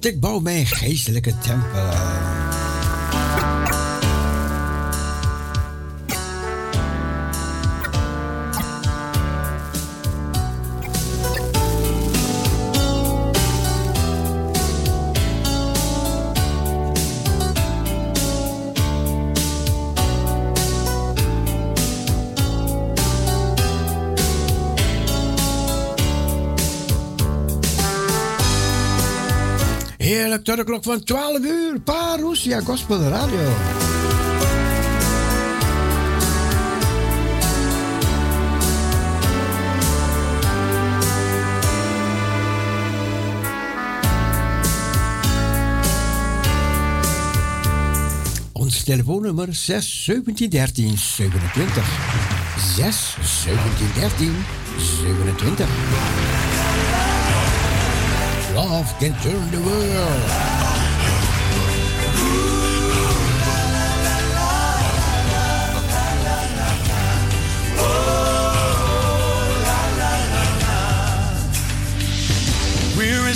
want ik bouw mijn geestelijke tempel. tot de klok van 12 uur. Parousia Gospel Radio. Ons telefoonnummer 6 1713 27. 6 27. love can turn the world.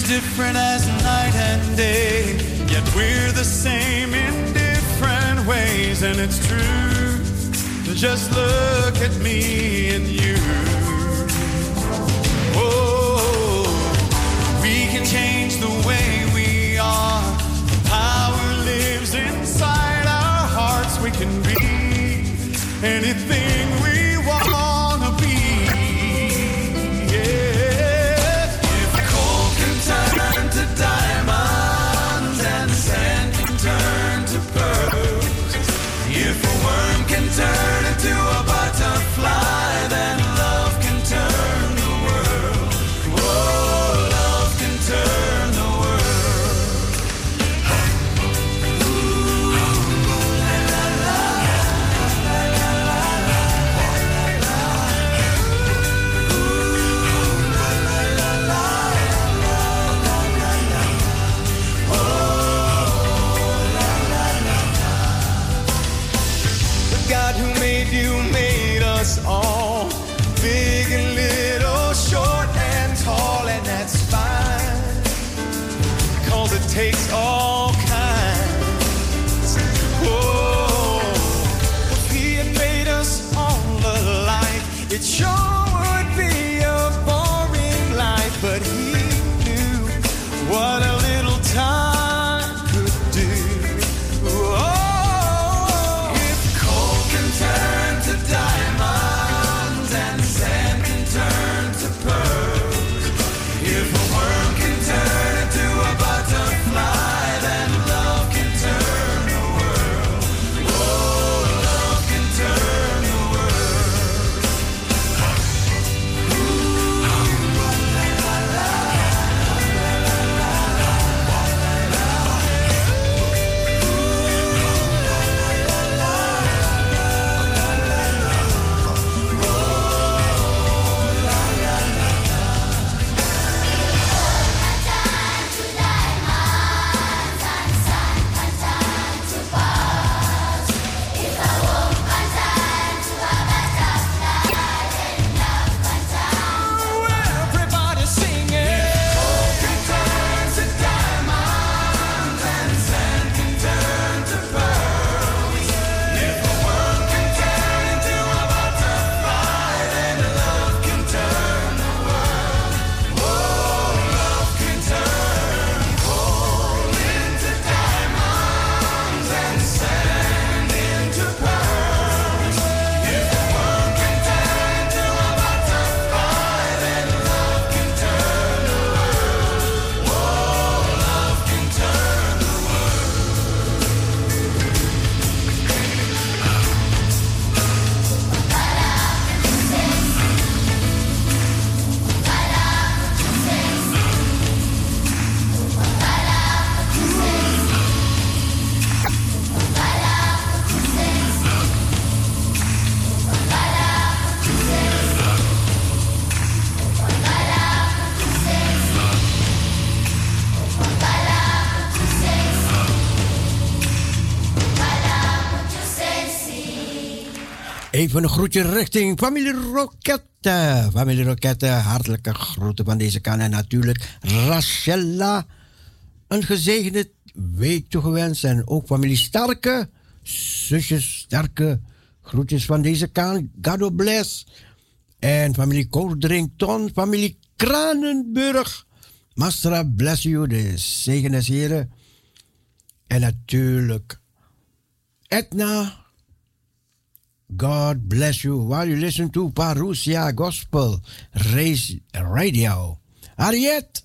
different as night and day. Yet we're the same in different ways, and it's true. Just look at me and you. can change the way we are. The power lives inside our hearts. We can be anything we van een groetje richting familie Rokette. Familie Rokette, hartelijke groeten van deze kant. En natuurlijk Rachella, een gezegende week toegewenst. En ook familie Sterke, zusjes Sterke, groetjes van deze kant. God bless. En familie Koldrington, familie Kranenburg. Mastra, bless you, de zegen heren. En natuurlijk Edna, God bless you while you listen to Parousia Gospel Radio. Harriet.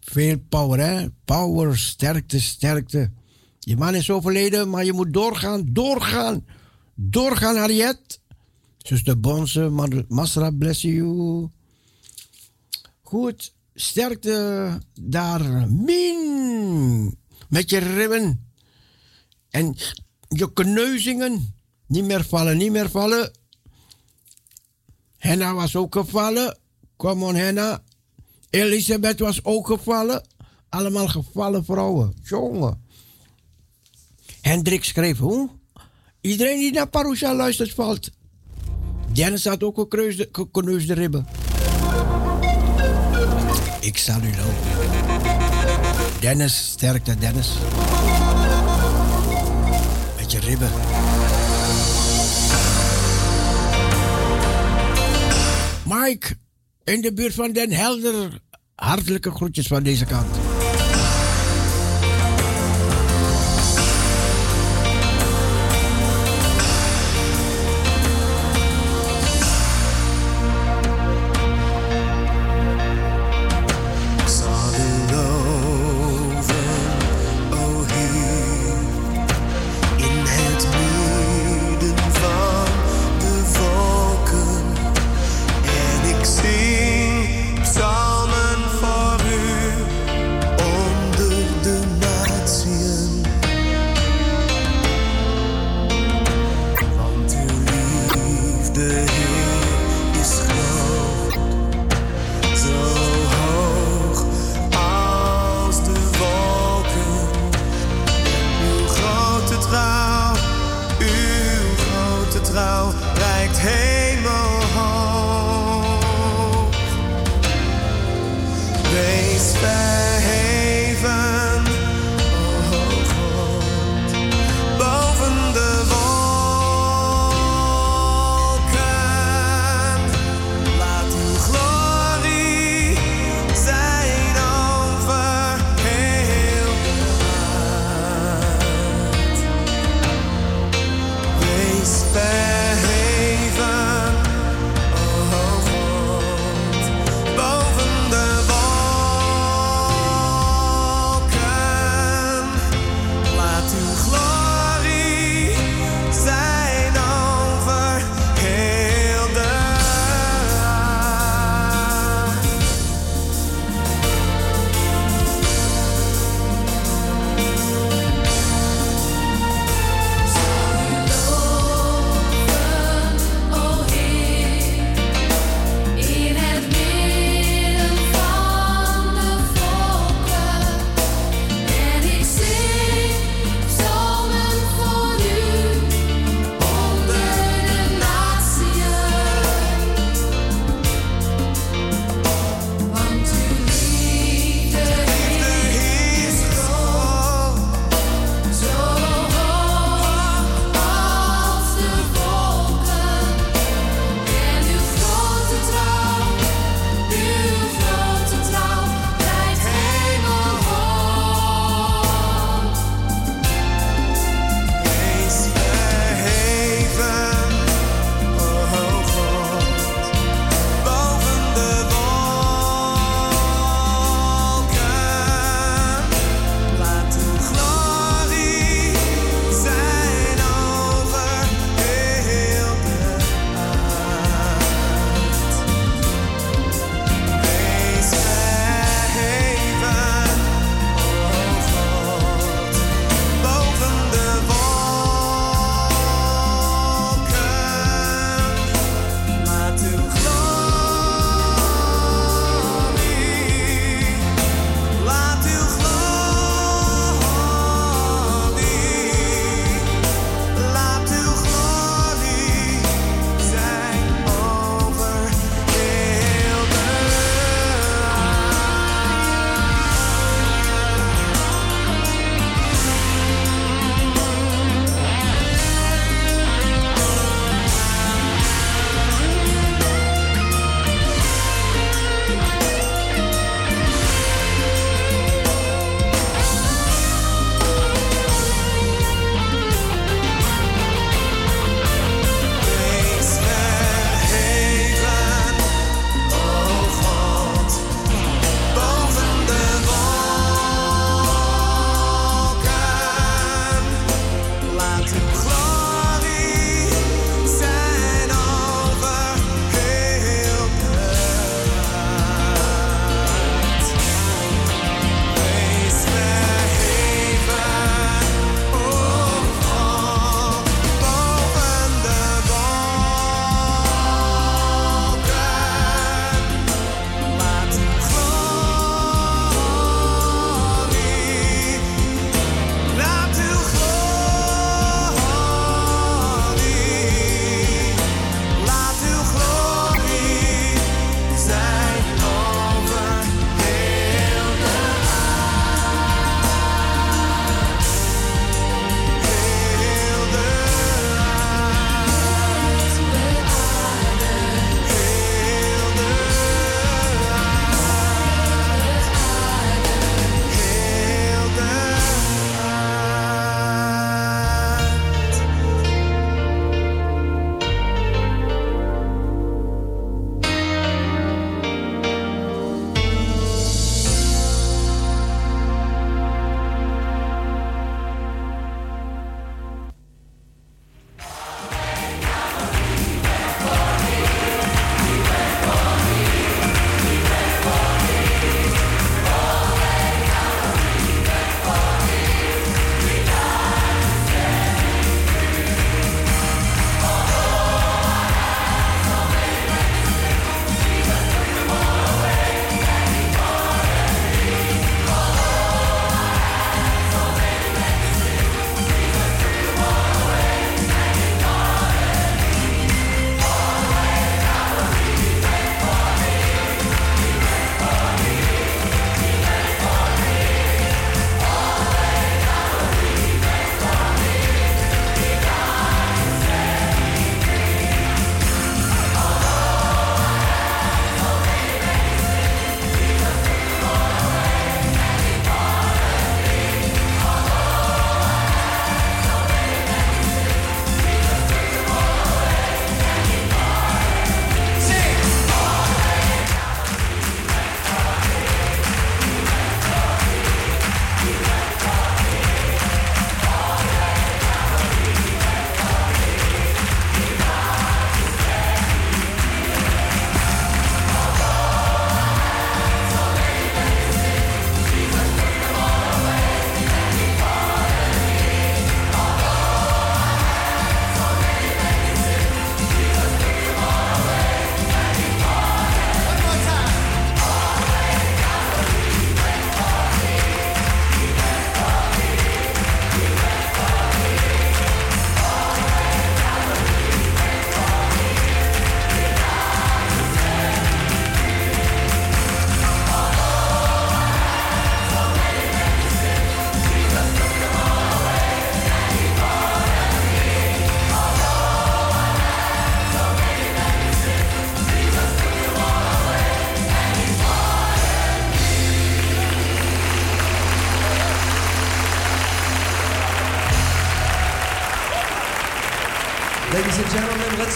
Veel power, hè? Power, sterkte, sterkte. Je man is overleden, maar je moet doorgaan, doorgaan, doorgaan, Harriet. Zuster Bonse, Masra, bless you. Goed, sterkte daar, min. Met je ribben. En je kneuzingen. Niet meer vallen, niet meer vallen. Henna was ook gevallen. Kom on, Henna. Elisabeth was ook gevallen. Allemaal gevallen vrouwen. Jongen. Hendrik schreef, hoe? Iedereen die naar Parusha luistert valt. Dennis had ook gekneusde, gekneusde ribben. Ik zal u lopen. Dennis, sterkte Dennis. Met je ribben. In de buurt van Den Helder. Hartelijke groetjes van deze kant.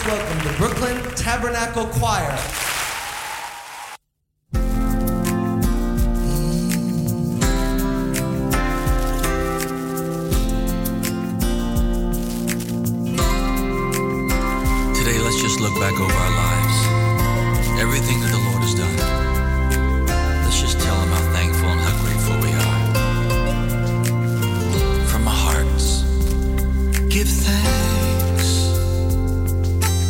welcome the Brooklyn Tabernacle Choir.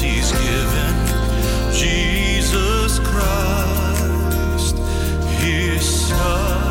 he's given. Jesus Christ, his son.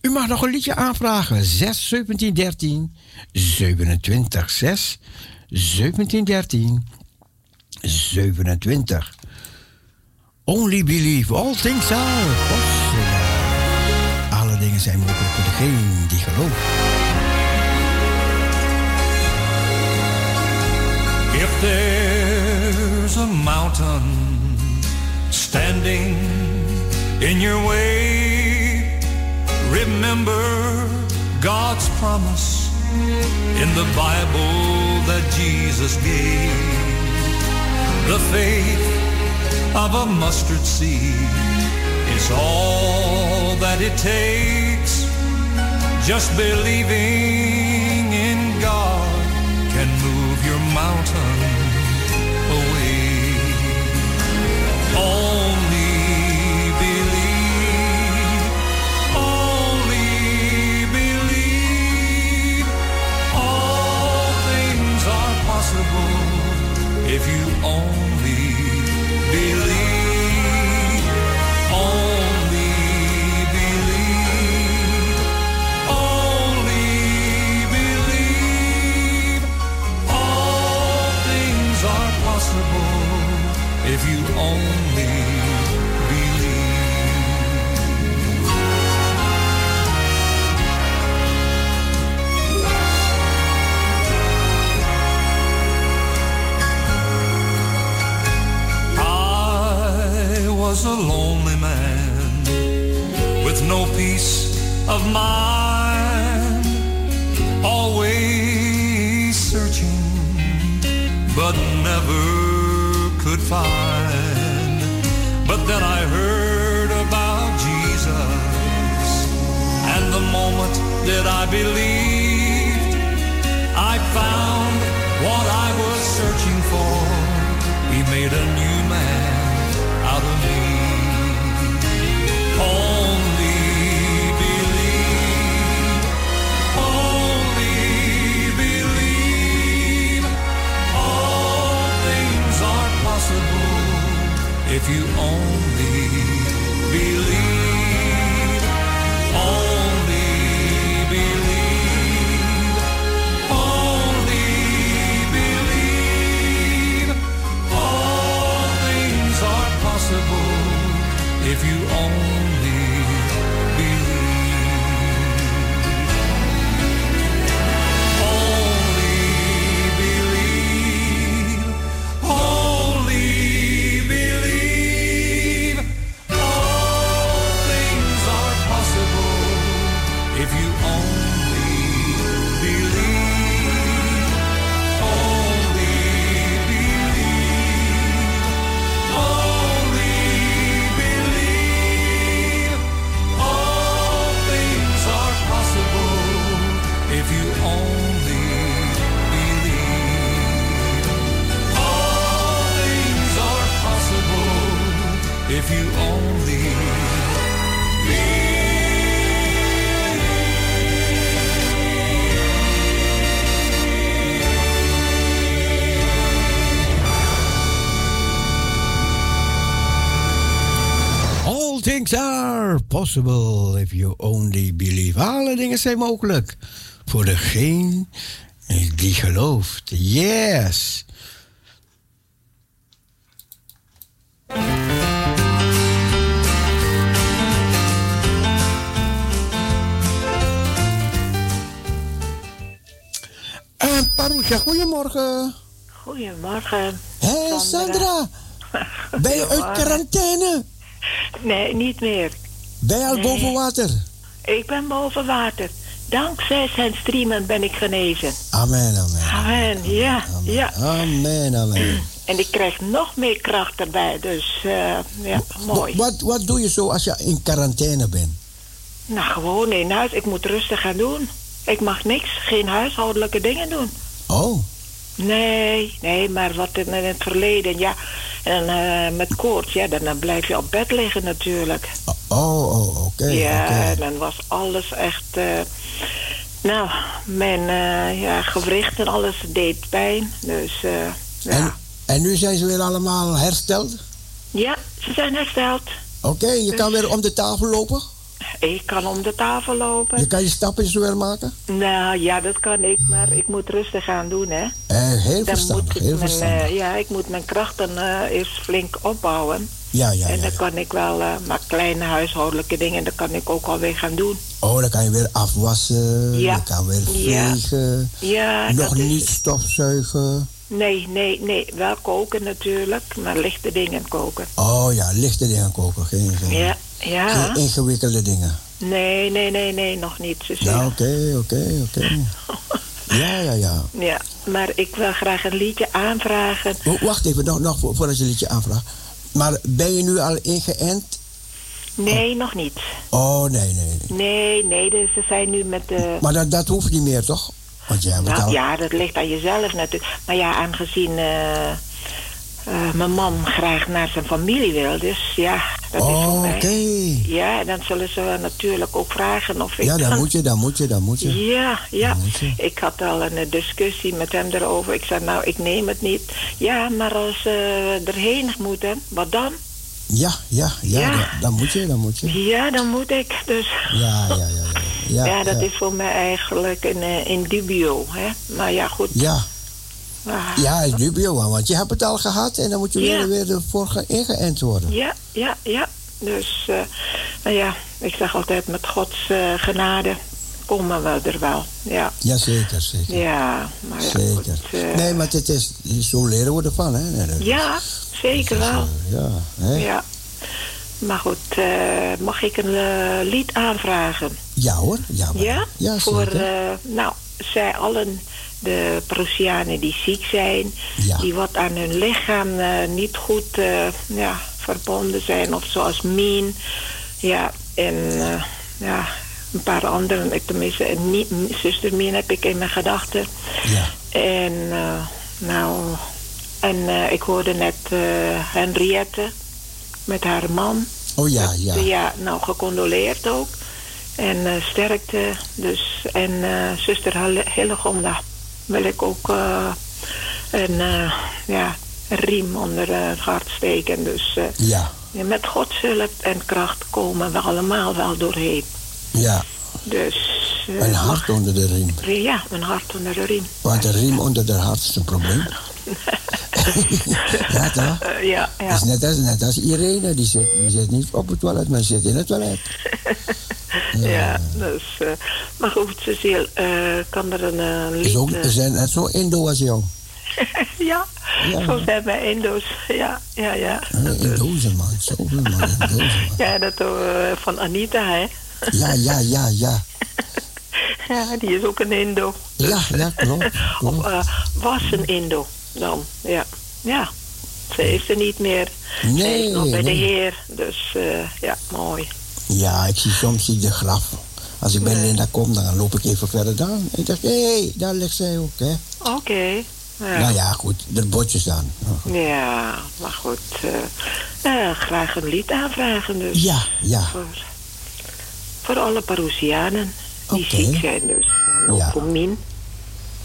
U mag nog een liedje aanvragen. 6 17 13 27 6 17 13 27. Only believe all things are possible. Alle dingen zijn mogelijk voor degene die gelooft. If there's a mountain standing in your way Remember God's promise in the Bible that Jesus gave. The faith of a mustard seed is all that it takes. Just believing in God can move your mountain away. All if you only believe, only believe, only believe. All things are possible if you only was a lonely man with no peace of mind, always searching, but never could find. But then I heard about Jesus, and the moment that I believed, I found what I was searching for. He made a new if you only believe. Things are possible if you only believe. Alle dingen zijn mogelijk voor degene die gelooft. Yes. En Parousia, goedemorgen. Goedemorgen. Hé, Sandra. Ben je uit quarantaine? Nee, niet meer. Ben je al Nee. boven water? Ik ben boven water. Dankzij zijn streamen ben ik genezen. Amen, amen. Amen, ja, ja. Amen, amen. En ik krijg nog meer kracht erbij, dus eh, ja, mooi. Wat, wat doe je zo als je in quarantaine bent? Nou, gewoon in huis. Ik moet rustig gaan doen. Ik mag niks, geen huishoudelijke dingen doen. Oh, Nee, nee, maar wat in, in het verleden, ja. En eh, met koorts, ja, dan, dan blijf je op bed liggen natuurlijk. oh, oh, oké. ja, dan was alles echt. eh, nou, mijn eh, ja, gewricht en alles deed pijn. Dus eh, ja. En, en nu zijn ze weer allemaal hersteld? ja, ze zijn hersteld. Oké, je kan weer om de tafel lopen? Ik kan om de tafel lopen. Je kan je stapjes weer maken? Nou ja, dat kan ik, maar ik moet rustig gaan doen, hè. Eh, heel Dan verstandig, moet ik heel mijn, verstandig. eh, ja, ik moet mijn krachten eh, eerst flink opbouwen. ja, ja, en dan ja. kan ik wel, maar kleine huishoudelijke dingen, dat kan ik ook alweer gaan doen. Oh, dan kan je weer afwassen. Ja. Je kan weer vegen. Ja, Nog dat is- niet stofzuigen. Nee, nee, nee. Wel koken natuurlijk, maar lichte dingen koken. Oh ja, lichte dingen koken. Geen, geen, Ja, ja. geen ingewikkelde dingen. Nee, nee, nee, nee, nog niet. Ja, oké, oké, oké. Ja, ja, ja. Ja, maar ik wil graag een liedje aanvragen. Oh, Wacht even, nog, nog voor- voordat je een liedje aanvraagt. Maar ben je nu al ingeënt? Nee, nog niet. Oh, nee, nee. nee. Nee, nee, dus ze zijn nu met de... Maar dat, dat hoeft niet meer, toch? Want jij Nou, al... ja, dat ligt aan jezelf natuurlijk. Maar ja, aangezien eh, eh, mijn man graag naar zijn familie wil, dus ja, dat is voor mij. oké. Ja, dan zullen ze natuurlijk ook vragen of ik... Ja, dan moet je, dan moet je, dan moet je. Ja, ja. Je. Ik had al een eh, discussie met hem erover. Ik zei, nou, ik neem het niet. Ja, maar als ze erheen moeten, wat dan? Ja, ja, ja, Ja. Dan, dan moet je, dan moet je. Ja, dan moet ik. Dus Ja, ja, ja. Ja, ja, dat is voor mij eigenlijk een, eh, in dubio. Hè? Maar ja, goed. Ja, Ah, Ja, is dubio, want je hebt het al gehad en dan moet je Ja. weer, weer ervoor ge- ingeënt worden. Ja, ja, ja. Dus, eh, nou ja, ik zeg altijd met Gods eh, genade komen we er wel. Ja, Jazeker, zeker. ja. Maar ja, zeker. goed, eh, nee, maar het is, zo leren we ervan, hè? Nee, dat- Ja, zeker is, wel. Ja, hè? Ja. Maar goed, mag ik een lied aanvragen? Ja hoor, ja. maar- Ja? ja Voor, zeker. nou, zij allen, de Prussianen die ziek zijn, Ja. die wat aan hun lichaam eh, niet goed eh, ja, verbonden zijn, of zoals Mien. Ja, en eh, ja, een paar anderen, ik tenminste, en Mi- Mi- zuster Mien heb ik in mijn gedachten. ja. En nou, en ik hoorde net Henriette met haar man. Oh ja, ja. Ja, nou, gecondoleerd ook. En sterkte. Dus, en zuster Hille- Hillegonda wil ik ook eh, een, eh, ja, een riem onder eh, het hart steken. Dus Ja, met Gods hulp en kracht komen we allemaal wel doorheen. ja. Dus... Een hart onder de riem. Ja, een hart onder de riem. Want een riem onder de hart is een probleem. ja, toch? Eh, ja, ja. is net als, net als Irene, die zit, die zit niet op het toilet, maar zit in het toilet. Ja, dus, eh, maar goed, Cecile, eh, kan er een Is lied... ook, ze zijn net zo Indo als jou. ja, Ja. zo zijn wij Indo's. Ja, ja, ja. Een man, zoveel man, man. Ja, dat van Anita, hè? Ja, ja, ja, ja. Ja, die is ook een Indo. Ja, ja, klopt. Of was een Indo dan, ja. Ja, ze is er niet meer. ze Nee, is nog bij de. Heer. Dus eh, ja, mooi. Ja, ik zie soms zie de graf. Als ik bij Nee. Linda kom, dan loop ik even verder dan. Ik dacht, hé, hey, daar ligt zij ook, hè. Oké. Ja. Nou ja, goed, de botjes dan. Ja, maar goed. eh, eh, graag een lied aanvragen dus. Ja, ja. Voor, voor alle Parousianen die Oké. ziek zijn dus. Ook Ja.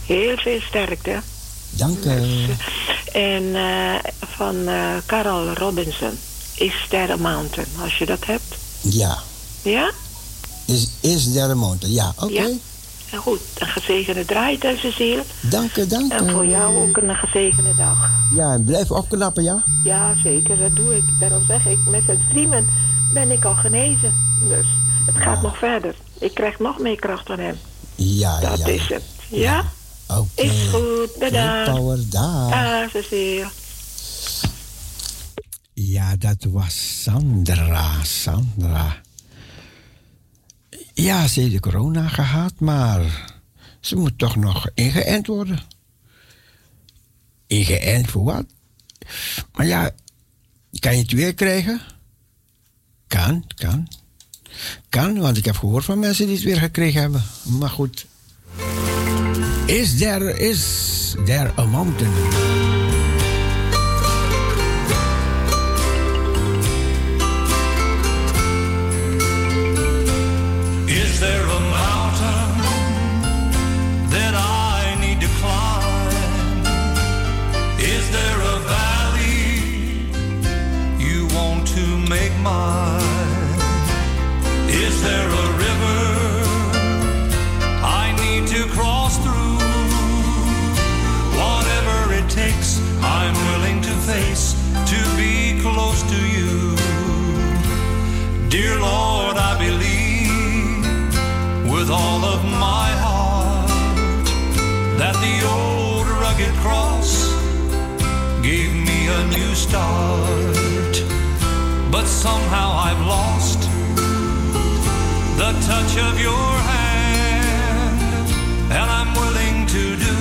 Heel veel sterkte. Dank u. En eh, van eh Carol Robinson. Is There a Mountain, als je dat hebt. Ja. Ja? Is, is there a mountain? Ja, oké. Ja. En goed, een gezegende draai, Cecile. Dank u, dank En voor u. jou ook een gezegende dag. Ja, en blijf opknappen, ja? Ja, zeker, dat doe ik. Daarom zeg ik, met het streamen ben ik al genezen. Dus het gaat nog verder. Ik krijg nog meer kracht van hem. Ja, Dat ja. is het. Ja? Oké. Is goed, bedankt. Power, Cecile. Ja, dat was Sandra. Sandra. Ja, ze heeft de corona gehad, maar ze moet toch nog ingeënt worden. Ingeënt voor wat? Maar ja, kan je het weer krijgen? Kan, kan. Kan, want ik heb gehoord van mensen die het weer gekregen hebben. Maar goed. Is there, is there a mountain? Start. But somehow I've lost the touch of your hand, and I'm willing to do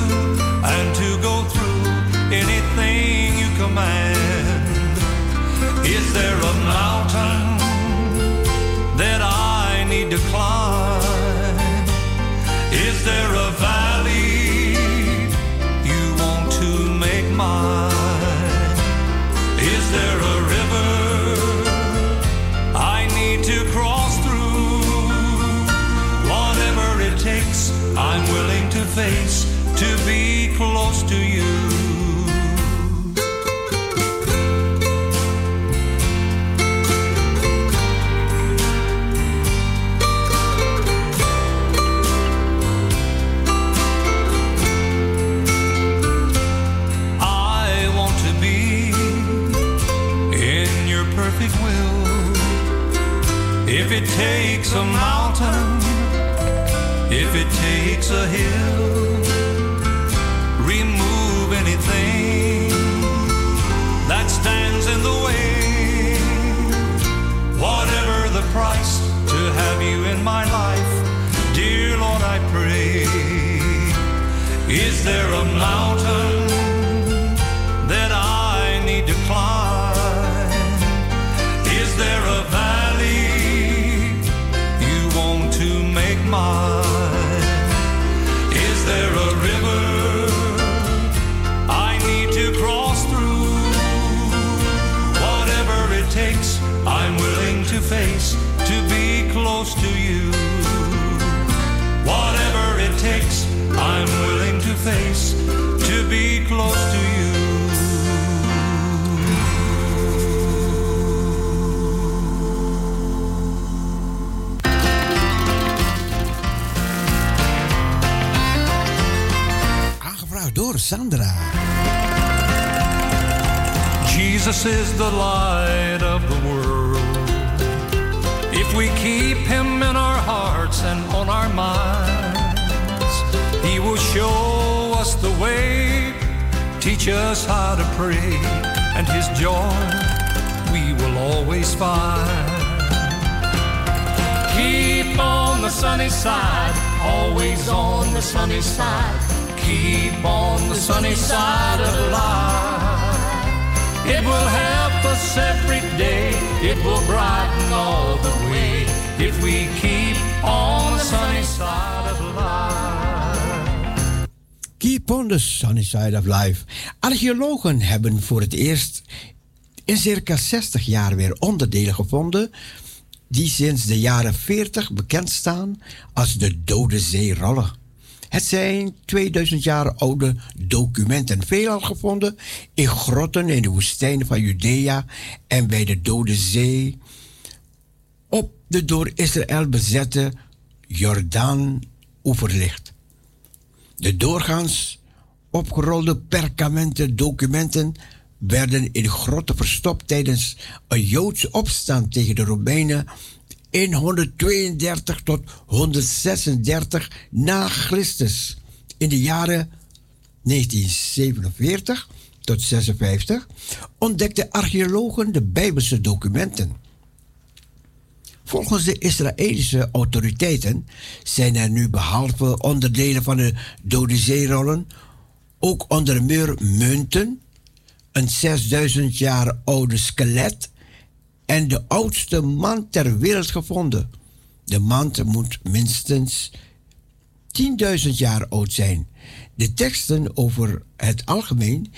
and to go through anything you command. Is there a mountain that I need to climb? Takes a mountain, if it takes a hill, remove anything that stands in the way. Whatever the price to have you in my life, dear Lord, I pray. Is there a mountain Sandra. Jesus is the light of the world. If we keep him in our hearts and on our minds, he will show us the way, teach us how to pray, and his joy we will always find. Keep on the sunny side, always on the sunny side. Keep on the sunny side of life. It will help us every day. It will brighten all the way if we keep on the sunny side of life. Keep on the sunny side of life. Archeologen hebben voor het eerst in circa 60 jaar weer onderdelen gevonden die sinds de jaren 40 bekend staan als de Dode Zeerollen. Het zijn 2000 jaar oude documenten, veelal gevonden in grotten in de woestijnen van Judea en bij de Dode Zee, op de door Israël bezette Jordaan-oeverlicht. De doorgaans opgerolde perkamenten documenten werden in grotten verstopt tijdens een Joodse opstand tegen de Romeinen in 132 tot 136 na Christus. In de jaren 1947 tot 56 ontdekten archeologen de Bijbelse documenten. Volgens de Israëlische autoriteiten zijn er nu behalve onderdelen van de Dode Zeerollen ook onder meer munten, een 6000 jaar oude skelet en de oudste man ter wereld gevonden. De man moet minstens 10.000 jaar oud zijn. De teksten over het algemeen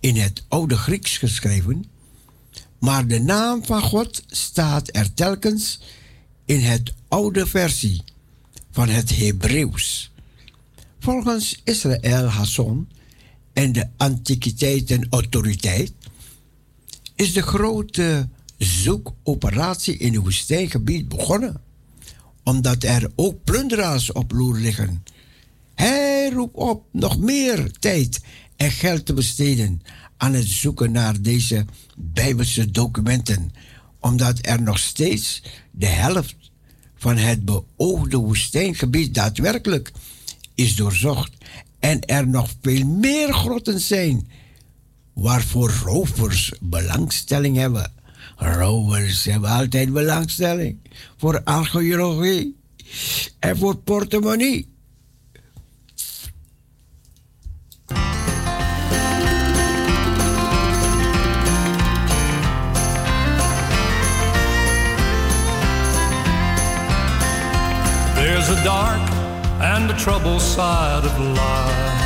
in het oude Grieks geschreven, maar de naam van God staat er telkens in het oude versie van het Hebreeuws. Volgens Israël Hasson en de Antiquiteitenautoriteit is de grote zoekoperatie in het woestijngebied begonnen, omdat er ook plunderaars op loer liggen. Hij roept op nog meer tijd en geld te besteden aan het zoeken naar deze Bijbelse documenten, omdat er nog steeds de helft van het beoogde woestijngebied daadwerkelijk is doorzocht en er nog veel meer grotten zijn waarvoor rovers belangstelling hebben. Rovers hebben altijd belangstelling voor archeologie en voor portemonnee. There's a dark and a troubled side of life,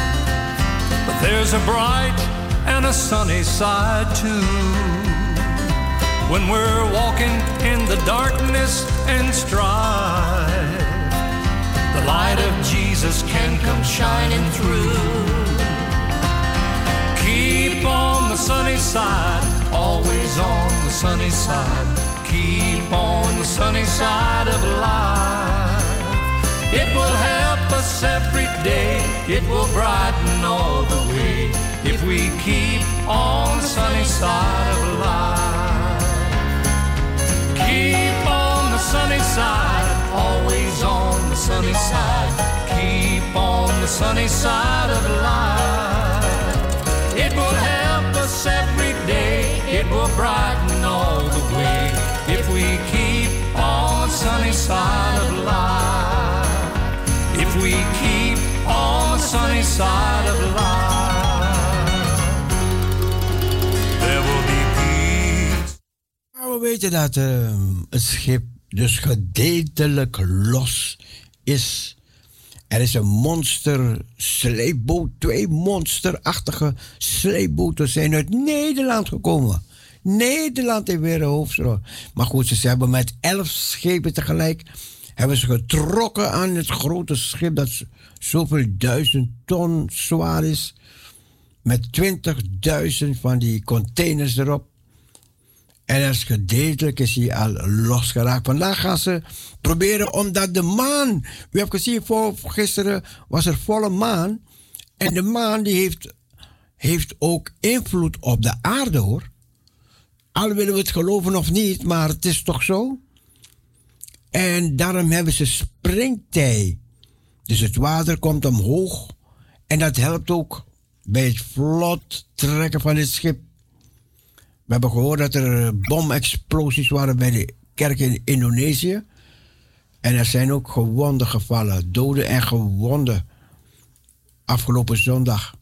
but there's a bright and a sunny side too. When we're walking in the darkness and strife, the light of Jesus can come shining through. Keep on the sunny side, always on the sunny side. Keep on the sunny side of life. It will help us every day. It will brighten all the way if we keep on the sunny side of life. Keep on the sunny side, always on the sunny side. Keep on the sunny side of life. It will help us every day, it will brighten all the way if we keep on the sunny side of life. If we keep on the sunny side of life. We weten dat eh, het schip dus gedeeltelijk los is. Er is een monster sleepboot. Twee monsterachtige sleepboten zijn uit Nederland gekomen. Nederland heeft weer een hoofdrol. Maar goed, ze hebben met elf schepen tegelijk... hebben ze getrokken aan het grote schip... dat zoveel duizend ton zwaar is... met 20.000 van die containers erop. En er is gedeeltelijk is hij al losgeraakt. Vandaag gaan ze proberen omdat de maan... U hebt gezien, voor, gisteren was er volle maan. En de maan die heeft, heeft ook invloed op de aarde hoor. Al willen we het geloven of niet, maar het is toch zo. En daarom hebben ze springtij. Dus het water komt omhoog. En dat helpt ook bij het vlot trekken van het schip. We hebben gehoord dat er bomexplosies waren bij de kerk in Indonesië. En er zijn ook gewonden gevallen, doden en gewonden. Afgelopen zondag.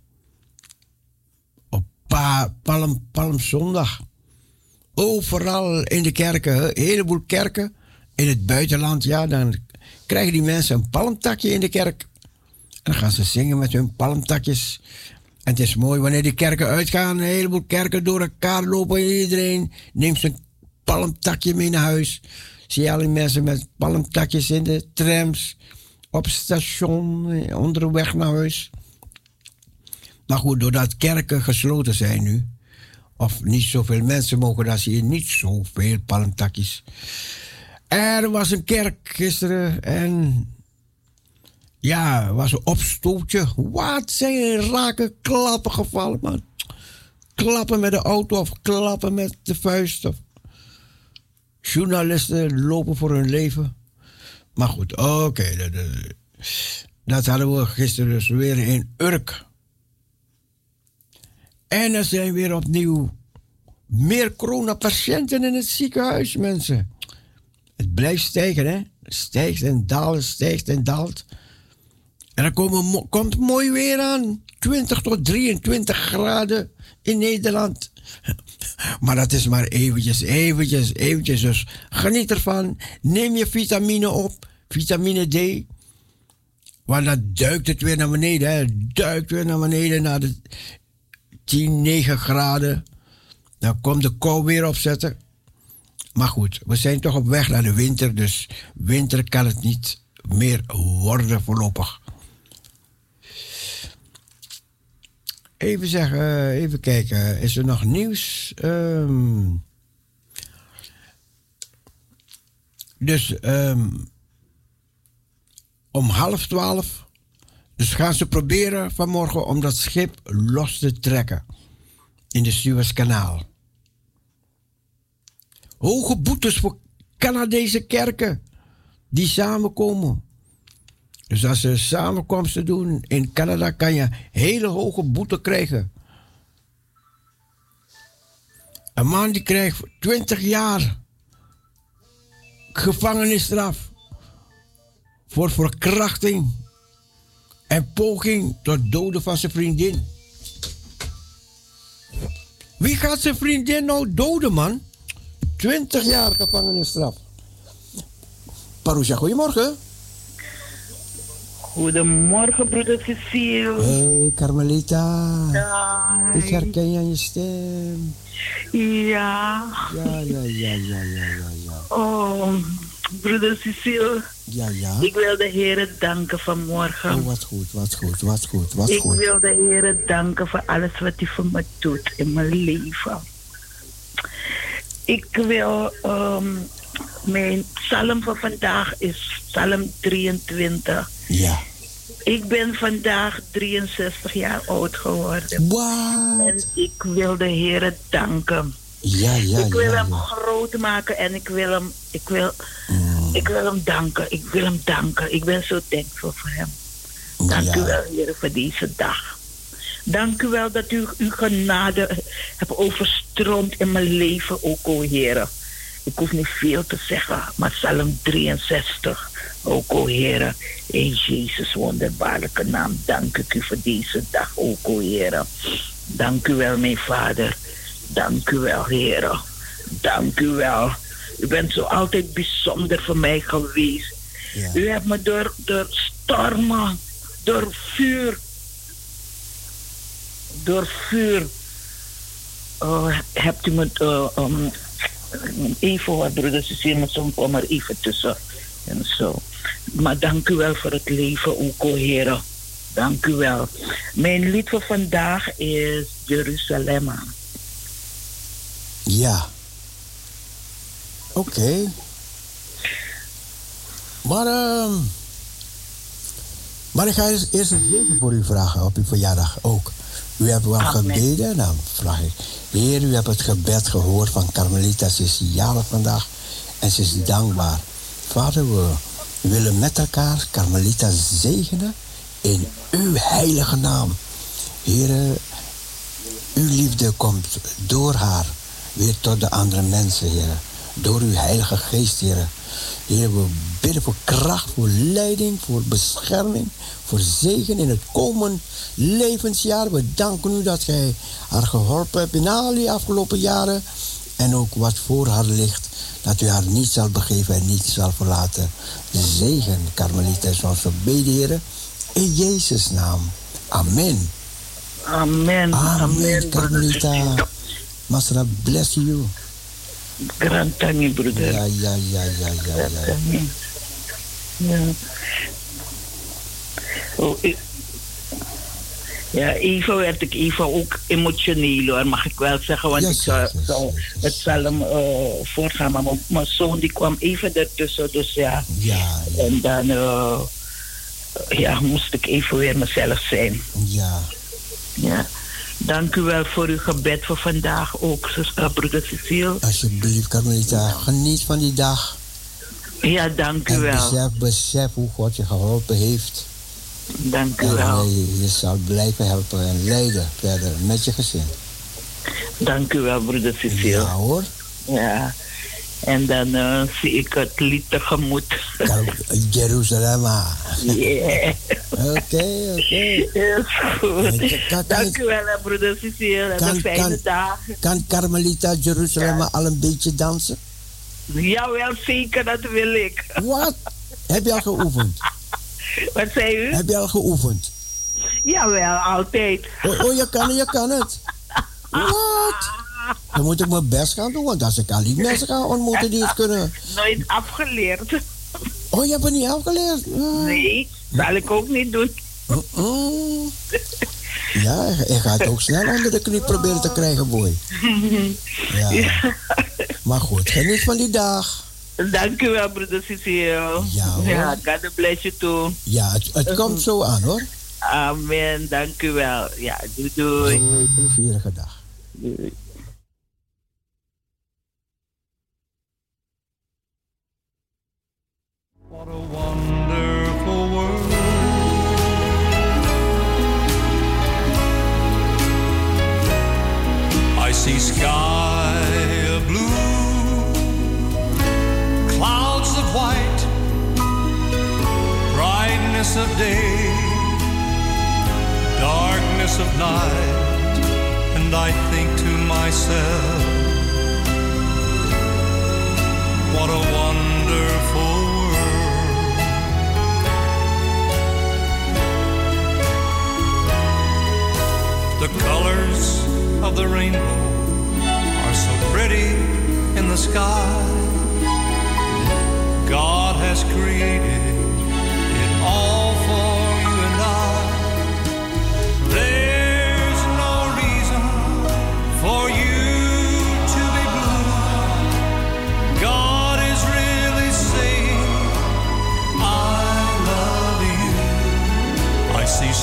Op pa Palm, Palmzondag. Overal in de kerken, een heleboel kerken. In het buitenland, ja, dan krijgen die mensen een palmtakje in de kerk. En dan gaan ze zingen met hun palmtakjes. En het is mooi wanneer die kerken uitgaan, een heleboel kerken door elkaar lopen en iedereen neemt zijn palmtakje mee naar huis. Zie je al die mensen met palmtakjes in de trams, op station, onderweg naar huis. Maar goed, doordat kerken gesloten zijn nu, of niet zoveel mensen mogen, dan zie je niet zoveel palmtakjes. Er was een kerk gisteren en ja, was een opstootje. Wat zijn er rake klappen gevallen, man. Klappen met de auto of klappen met de vuist. Of journalisten lopen voor hun leven. Maar goed, oké. dat hadden we gisteren dus weer in Urk. En er zijn weer opnieuw meer coronapatiënten in het ziekenhuis, mensen. Het blijft stijgen, hè? Stijgt en daalt, stijgt en daalt. En er komen, komt mooi weer aan. 20 tot 23 graden in Nederland. Maar dat is maar eventjes, eventjes, eventjes. Dus geniet ervan. Neem je vitamine op. Vitamine D. Want dan duikt het weer naar beneden. Hè. Duikt weer naar beneden naar de 10, 9 graden. Dan komt de kou weer opzetten. Maar goed, we zijn toch op weg naar de winter. Dus winter kan het niet meer worden voorlopig. Even zeggen, even kijken. Is er nog nieuws? Ehm, dus ehm, om half twaalf. Dus gaan ze proberen vanmorgen om dat schip los te trekken. In de Suezkanaal. Hoge boetes voor Canadese kerken. Die samenkomen. Dus als ze samenkomsten doen in Canada, kan je hele hoge boete krijgen. Een man die krijgt 20 jaar gevangenisstraf voor verkrachting en poging tot doden van zijn vriendin. Wie gaat zijn vriendin nou doden, man? 20 jaar gevangenisstraf. Parousia, goedemorgen. Goedemorgen, broeder Cecile. Hey, Carmelita. Ja. Ik herken je aan je stem. Ja. Ja, ja, ja, ja, ja, ja, ja. Oh, broeder Cecile. Ja, ja. Ik wil de Heer danken vanmorgen. Oh, wat goed, wat goed, wat goed, wat ik goed. wil de Heer danken voor alles wat hij voor me doet in mijn leven. Ik wil, ehm, mijn psalm voor vandaag is psalm 23. Ja. Ik ben vandaag 63 jaar oud geworden. Wat? En ik wil de Heer danken. Ja, ja, ik wil ja, hem ja. groot maken en ik wil hem, ik wil, Mm. ik wil hem danken. Ik wil hem danken. Ik ben zo dankbaar voor hem. Dank Ja. u wel, Heer, voor deze dag. Dank u wel dat u uw genade hebt overstroomd in mijn leven, ook, o Heer. Ik hoef niet veel te zeggen, maar Psalm 63, ook, o Heer. In Jezus' wonderbaarlijke naam dank ik u voor deze dag, ook, o Heer. Dank u wel, mijn Vader. Dank u wel, Heer. Dank u wel. U bent zo altijd bijzonder voor mij geweest. Ja. U hebt me door, door stormen, door vuur, door vuur, oh, hebt u me, eh, um, even wat broeders en zusters, kom er even tussen en zo. Maar dank u wel voor het leven ook, o Heer. Dank u wel. Mijn lied voor vandaag is Jeruzalem. Ja. Oké. Maar, ehm maar ik ga eerst, een zegen voor u vragen op uw verjaardag ook. U hebt wel Amen. gebeden, dan vraag ik. Heer, u hebt het gebed gehoord van Carmelita. Ze is jarig vandaag en ze is dankbaar. Vader, we willen met elkaar Carmelita zegenen in uw heilige naam. Heer, uw liefde komt door haar weer tot de andere mensen, Heer. Door uw Heilige Geest, Heer. Heer, we bidden voor kracht, voor leiding, voor bescherming, voor zegen in het komend levensjaar. We danken u dat gij haar geholpen hebt in al die afgelopen jaren. En ook wat voor haar ligt, dat u haar niet zal begeven en niet zal verlaten. Zegen, Carmelita, is onze bede, Heer. In Jezus' naam. Amen. Amen. Amen, Carmelita. Masra bless you. Grantami, broeder. Ja, ja, ja, ja, ja, ja. Grantami. Ja. Oh, ik- ja, even werd ik even ook emotioneel hoor, mag ik wel zeggen. Want Yes, ik zou, yes, zou het eh voortgaan, maar mijn- zoon die kwam even ertussen. Dus ja, Ja, ja, en dan eh, ja, moest ik even weer mezelf zijn. ja. Ja. Dank u wel voor uw gebed voor vandaag ook, zus, eh, broeder Cecile. Alsjeblieft, Carmelita, geniet van die dag. Ja, dank u En wel. besef, besef hoe God je geholpen heeft. Dank u En wel. je zal blijven helpen en leiden verder met je gezin. Dank u wel, broeder Cecile. Ja Ja. hoor. En dan eh, zie ik het lied tegemoet. Jeruzalem. Yeah. Oké, oké. Is goed. Dank u wel, broeder Cecile. En een fijne kan- dag. Kan Carmelita Jeruzalem al een beetje dansen? Jawel, zeker, dat wil ik. Wat? Heb je al geoefend? Wat zei u? Heb je al geoefend? Jawel, altijd. Oh, oh, je kan het, je kan het. Wat? Dan moet ik mijn best gaan doen, want als ik al die mensen ga ontmoeten die het kunnen. Nooit afgeleerd. Oh, je hebt het niet afgeleerd? Nee, zal ik ook niet doen. Ja, ik ga het ook snel onder de knie proberen te krijgen, boy. Ja. Maar goed, geniet van die dag. Dank u wel, broeder Cecile. Ja, hoor. Ja, God bless you too. Ja, het, het komt zo aan hoor. Amen, dank u wel. Ja, doei doei. Doei, plezierige dag. doei. What a wonderful world. I see sky of day, darkness of night, and I think to myself, what a wonderful world. The colors of the rainbow are so pretty in the sky. God has created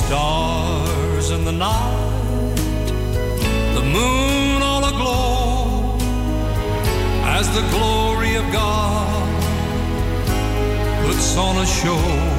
stars in the night, the moon all aglow, as the glory of God puts on a show.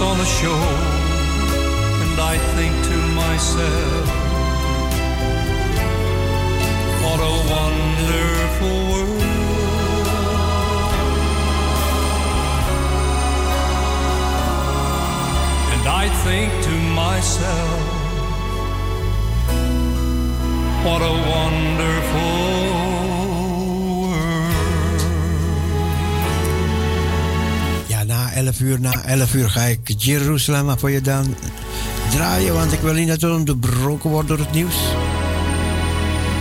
on the shore, and I think to myself, what a wonderful world. And I think to myself, what a wonderful 11 uur. Na 11 uur ga ik Jeruzalem voor je dan draaien. Want ik wil niet dat het onderbroken wordt door het nieuws.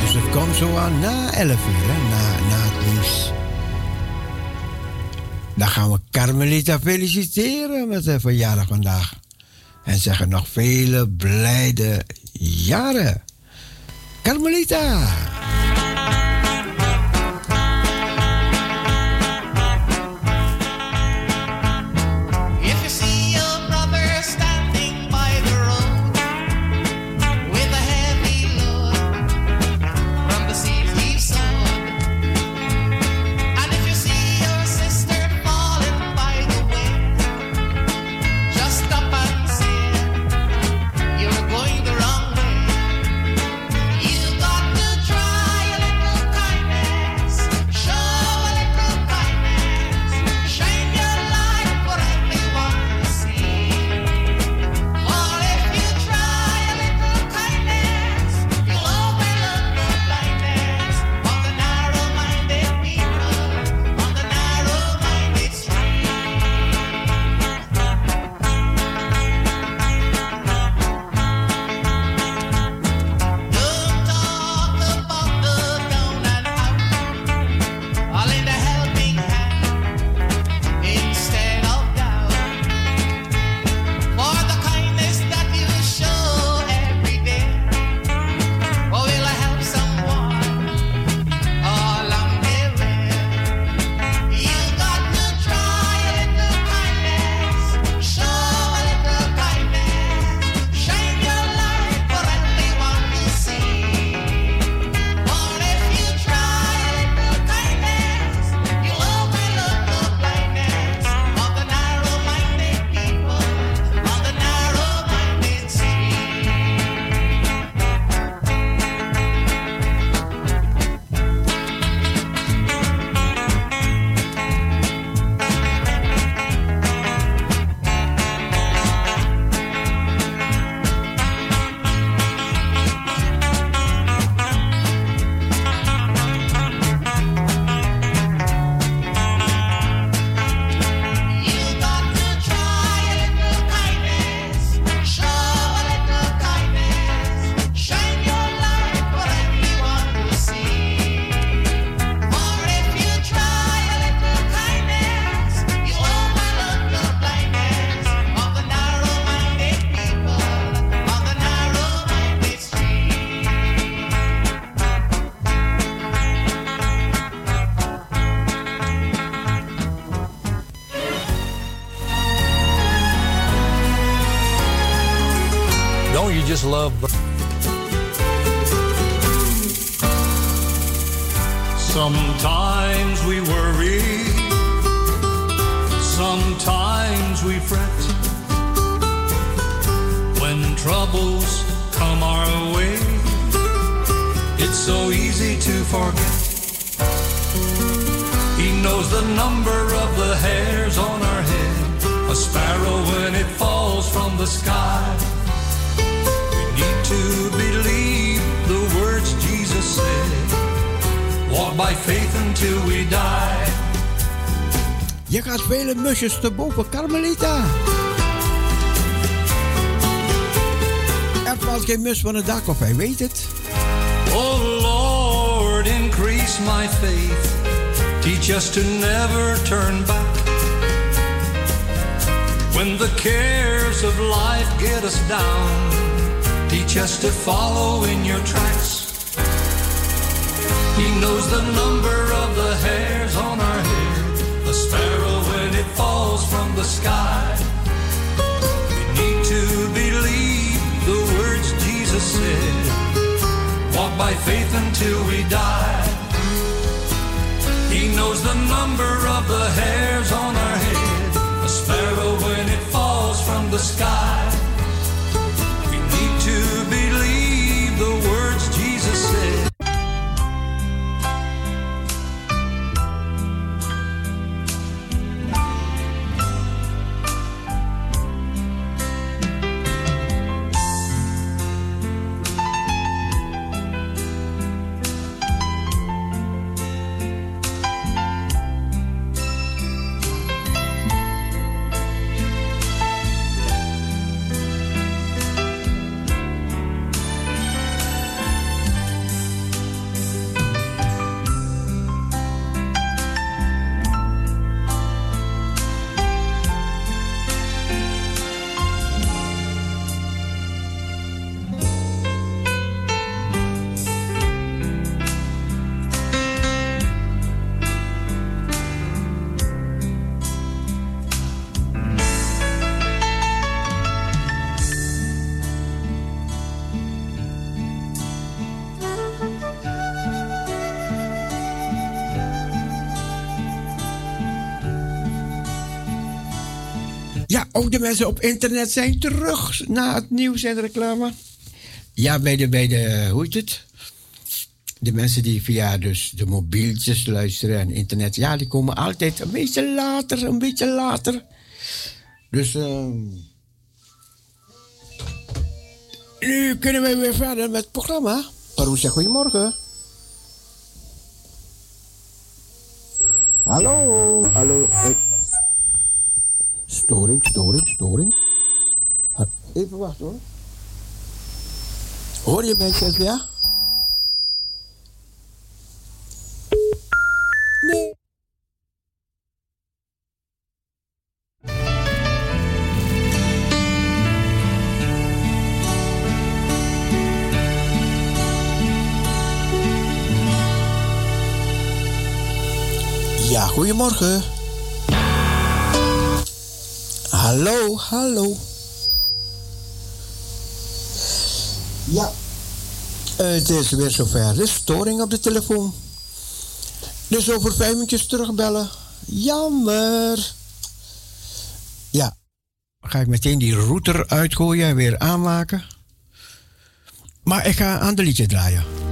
Dus het komt zo aan na 11 uur, hè, na, na het nieuws. Dan gaan we Carmelita feliciteren met haar verjaardag vandaag. En zeggen nog vele blijde jaren. Carmelita! kaarsjes boven. Carmelita. Er valt geen mus van het dak of hij weet het. Oh Lord, increase my faith. Teach us to never turn back. When the cares of life get us down. Teach us to follow in your tracks. He knows the number of the hairs on our falls from the sky. We need to believe the words Jesus said. Walk by faith until we die. He knows the number of the hairs on our head, a sparrow when it falls from the sky. Ook de mensen op internet zijn terug na het nieuws en de reclame. Ja, bij de, bij de, hoe heet het? De mensen die via dus de mobieltjes luisteren en internet, ja, die komen altijd een beetje later, een beetje later. Dus, ehm nu kunnen we weer verder met het programma. Parousia, goedemorgen. Hallo, hallo. Storing, storing, storing. Even wachten hoor. Hoor je mij, Sylvia? Nee. Ja, goedemorgen. Hallo, hallo. Ja, eh, het is weer zover. De storing op de telefoon. Dus over vijf minuutjes terugbellen. Jammer. Ja, ga ik meteen die router uitgooien en weer aanmaken. Maar ik ga aan de liedje draaien.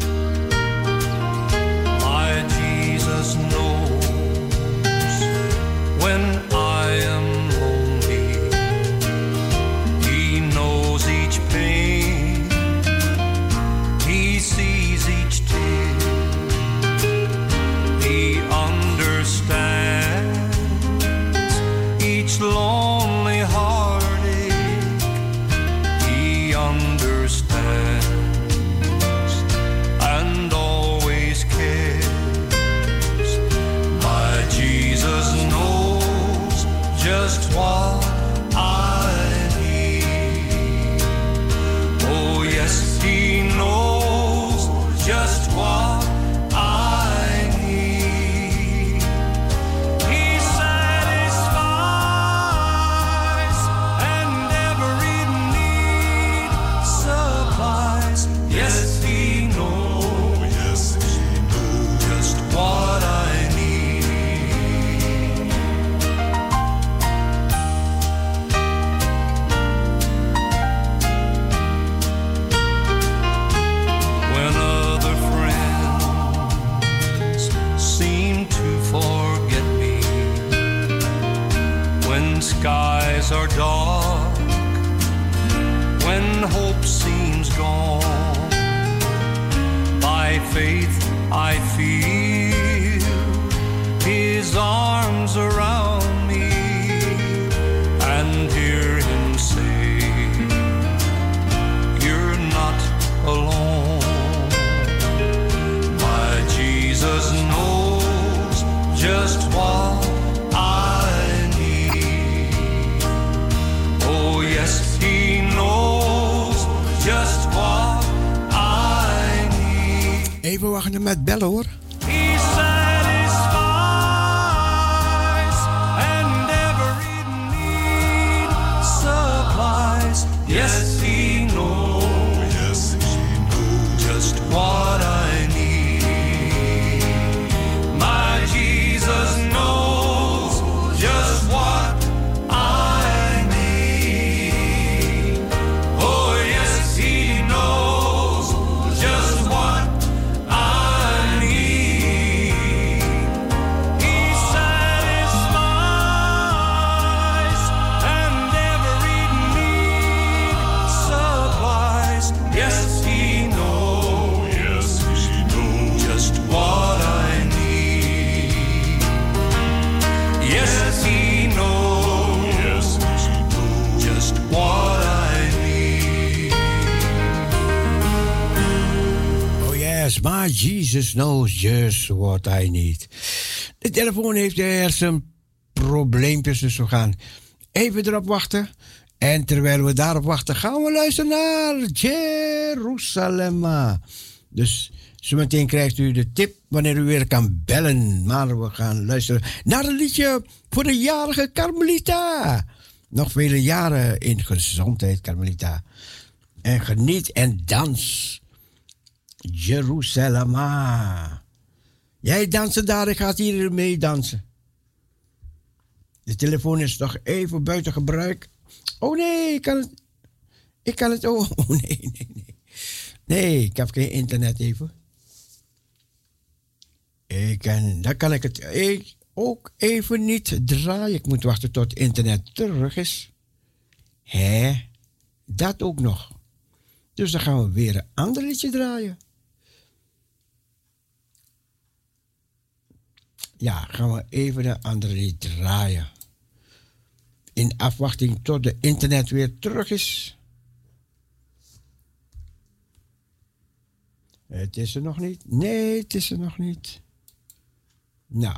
Jesus knows just what I need. De telefoon heeft er zijn probleempjes, dus we gaan even erop wachten. En terwijl we daarop wachten, gaan we luisteren naar Jeruzalem. Dus zometeen krijgt u de tip wanneer u weer kan bellen. Maar we gaan luisteren naar een liedje voor de jarige Carmelita. Nog vele jaren in gezondheid, Carmelita. En geniet en dans. Jeruzalem. Jij dansen daar, ik ga hier mee dansen. De telefoon is nog even buiten gebruik. Oh nee, ik kan het. Ik kan het. Oh, oh nee, nee, nee. Nee, ik heb geen internet even. Ik kan, dan kan ik het ik ook even niet draaien. Ik moet wachten tot internet terug is. Hé, dat ook nog. Dus dan gaan we weer een ander liedje draaien. Ja, gaan we even een andere draaien. In afwachting tot de internet weer terug is. Het is er nog niet. Nee, het is er nog niet. Nou.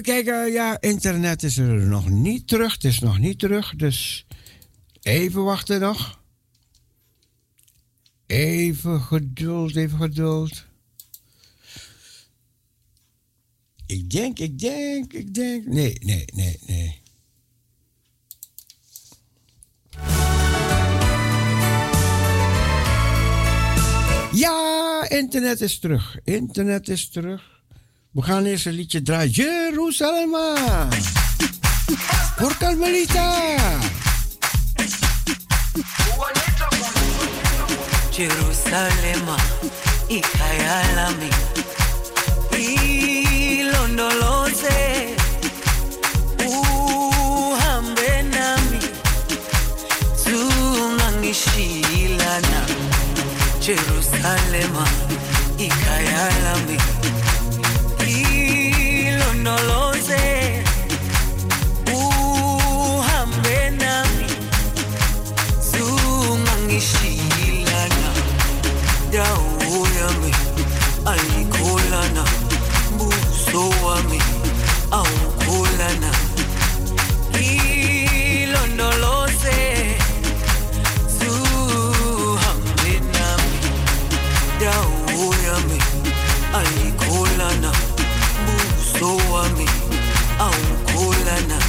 Even kijken, ja, internet is er nog niet terug. Het is nog niet terug, dus even wachten nog. Even geduld, even geduld. Ik denk, ik denk, ik denk. Nee, nee, nee, nee. Ja, internet is terug. Internet is terug. We gaan eerst een liedje draaien. Jeruzalem. Voor Carmelita. Jerusalem. Ikayalami. Ilondoloze. Uhambe nami. Jerusalem. Ikayalami. Jerusalem unoloze uhambe nami sungangishilana dawo yami ayikholana buso wami awukholana ilondoloze Oh, awukhula na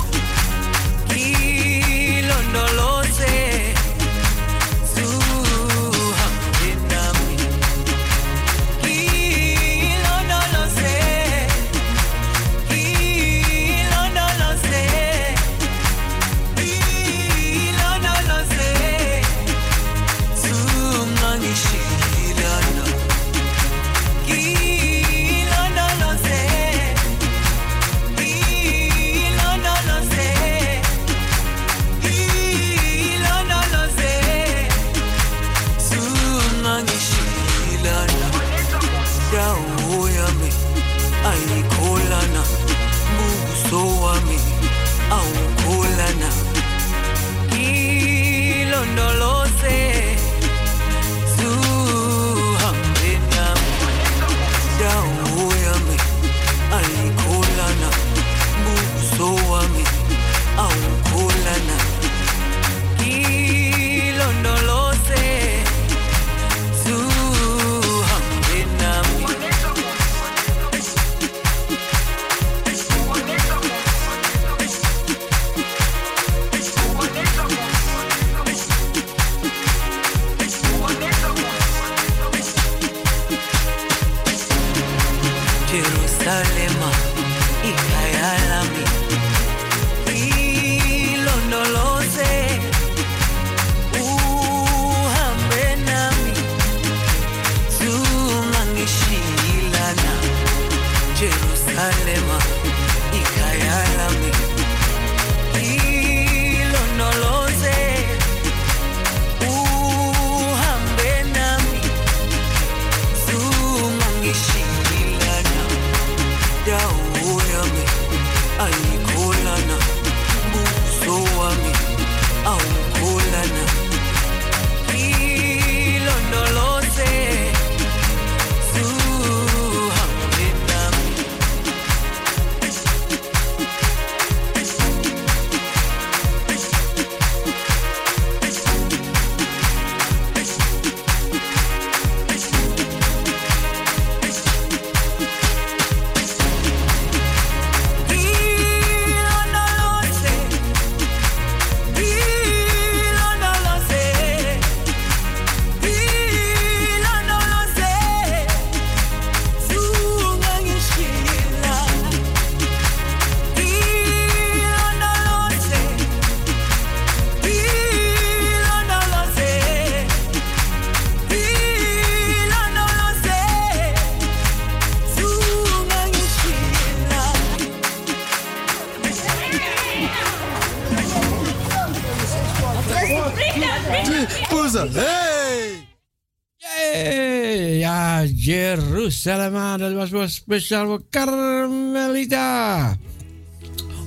Ah, dat was wel speciaal voor Carmelita.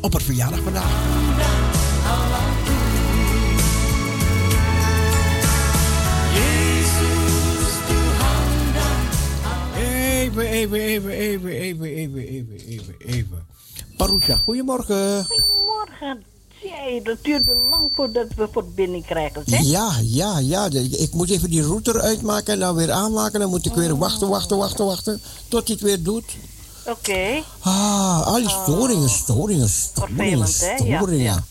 Op het verjaardag vandaag. Even, even, even, even, even, even, even, even, even. Parusha, goedemorgen. Goedemorgen. Jee, dat duurde voordat we verbinding krijgen, zeg. Ja, ja, ja. Ik moet even die router uitmaken en dan weer aanmaken. Dan moet ik weer wachten, wachten, wachten, wachten. Tot hij het weer doet. Oké. Ah, al die storingen, storingen, storingen? Ja, storingen. ja.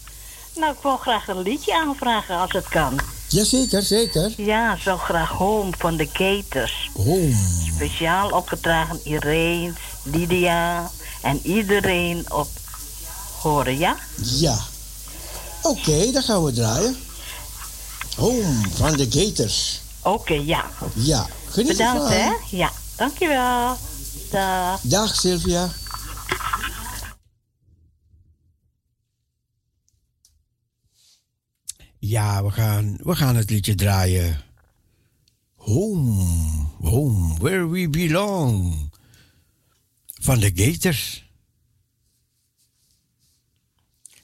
Nou, ik wil graag een liedje aanvragen als het kan. Jazeker, zeker. Ja, zo graag Home van de Gators. Home. Speciaal opgedragen Irene, Lydia en iedereen op horen, ja? Ja. Oké, dan gaan we draaien. Home van de Gators. Oké, ja. Ja, geniet Bedankt, ervan. hè? Ja, dankjewel. Dag. Dag Sylvia. Ja, we gaan, we gaan het liedje draaien. Home, home, where we belong. Van de Gators.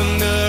nothing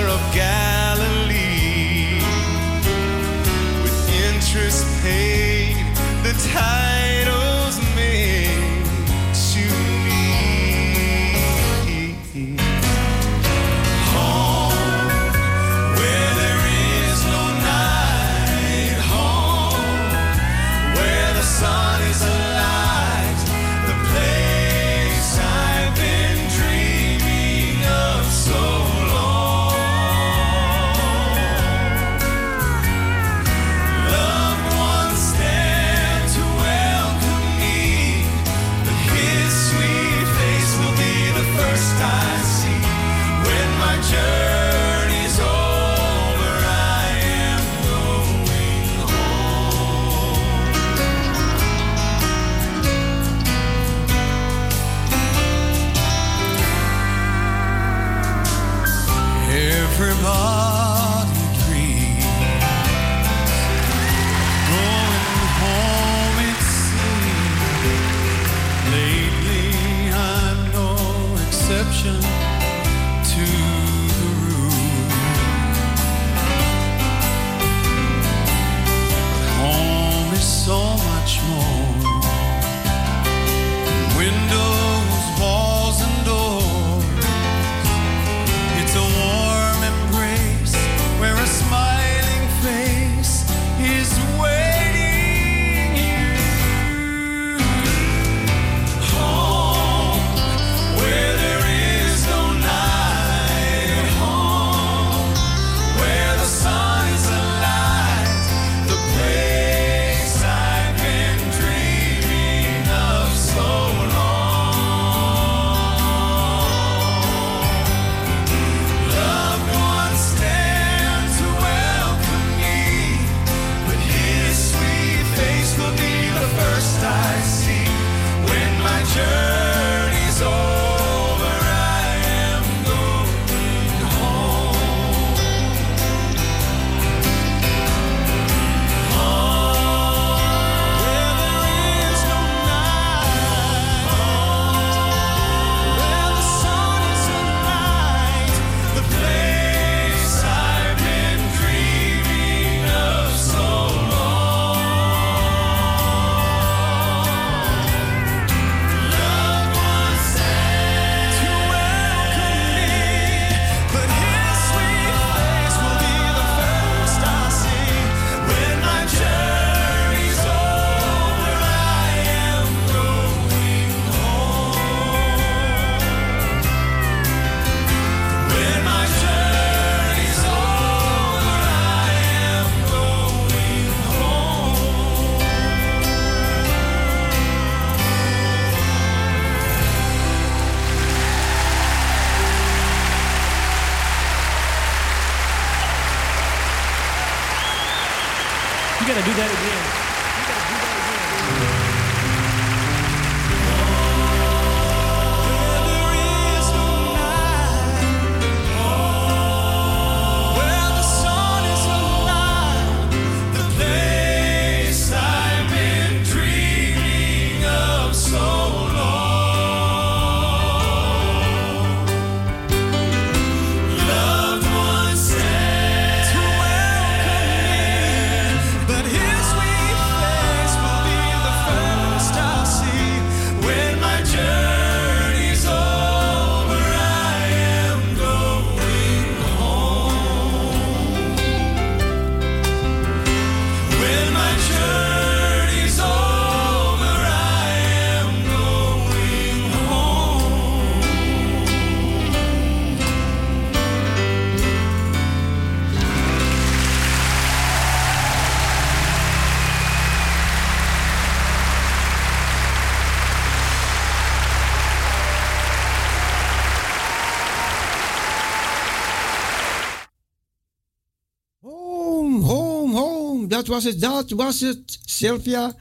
dat was het, dat was het. Sylvia,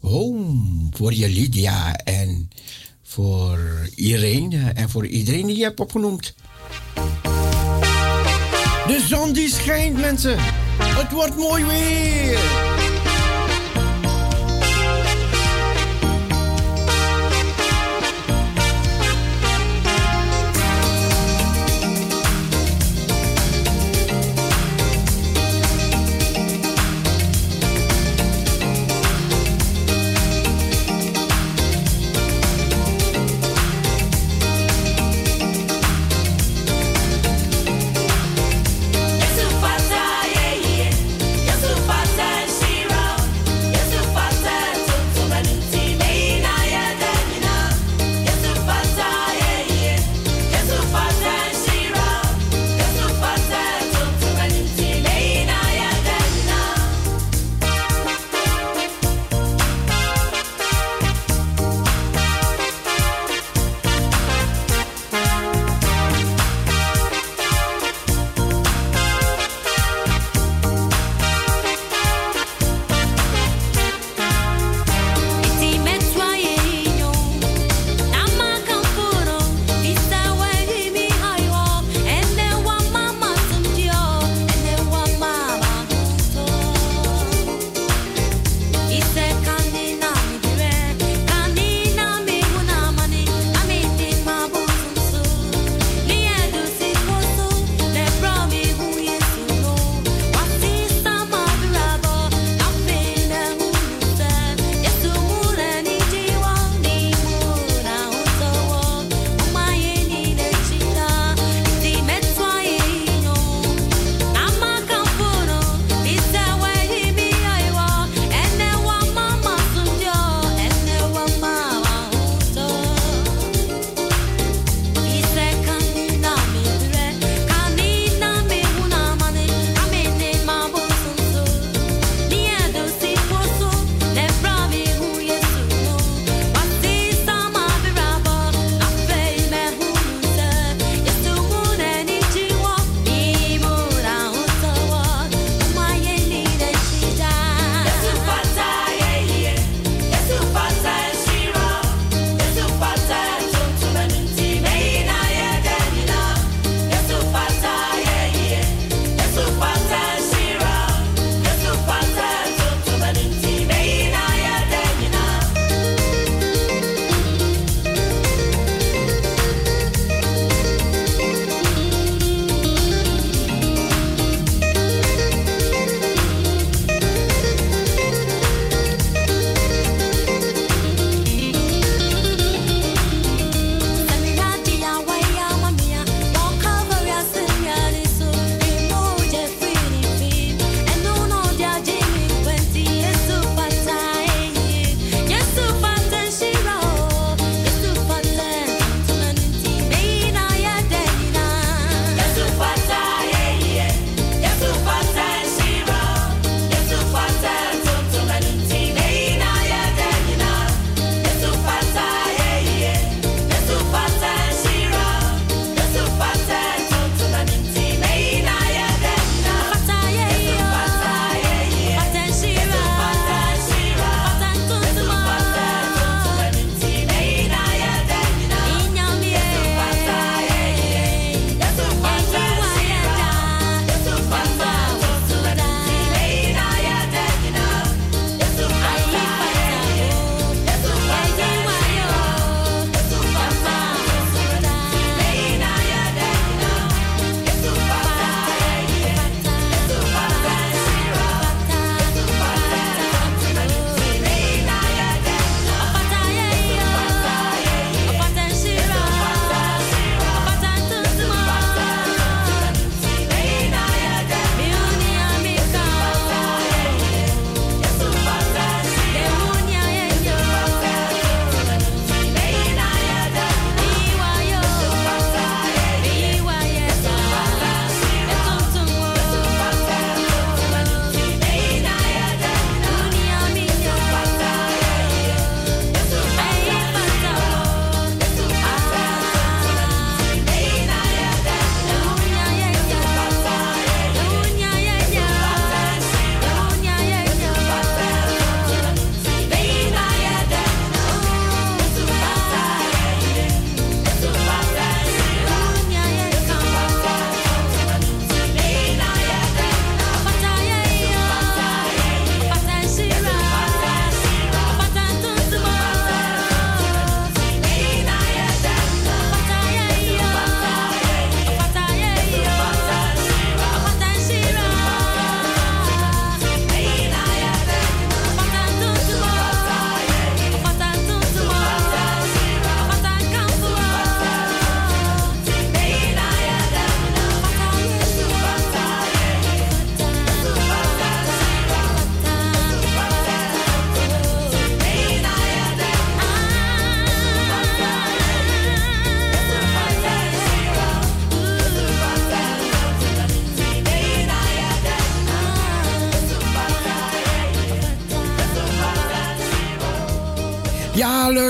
home voor je Lydia en voor Irene eh, en voor iedereen die je hebt opgenoemd. De zon die schijnt, mensen. Het wordt mooi weer.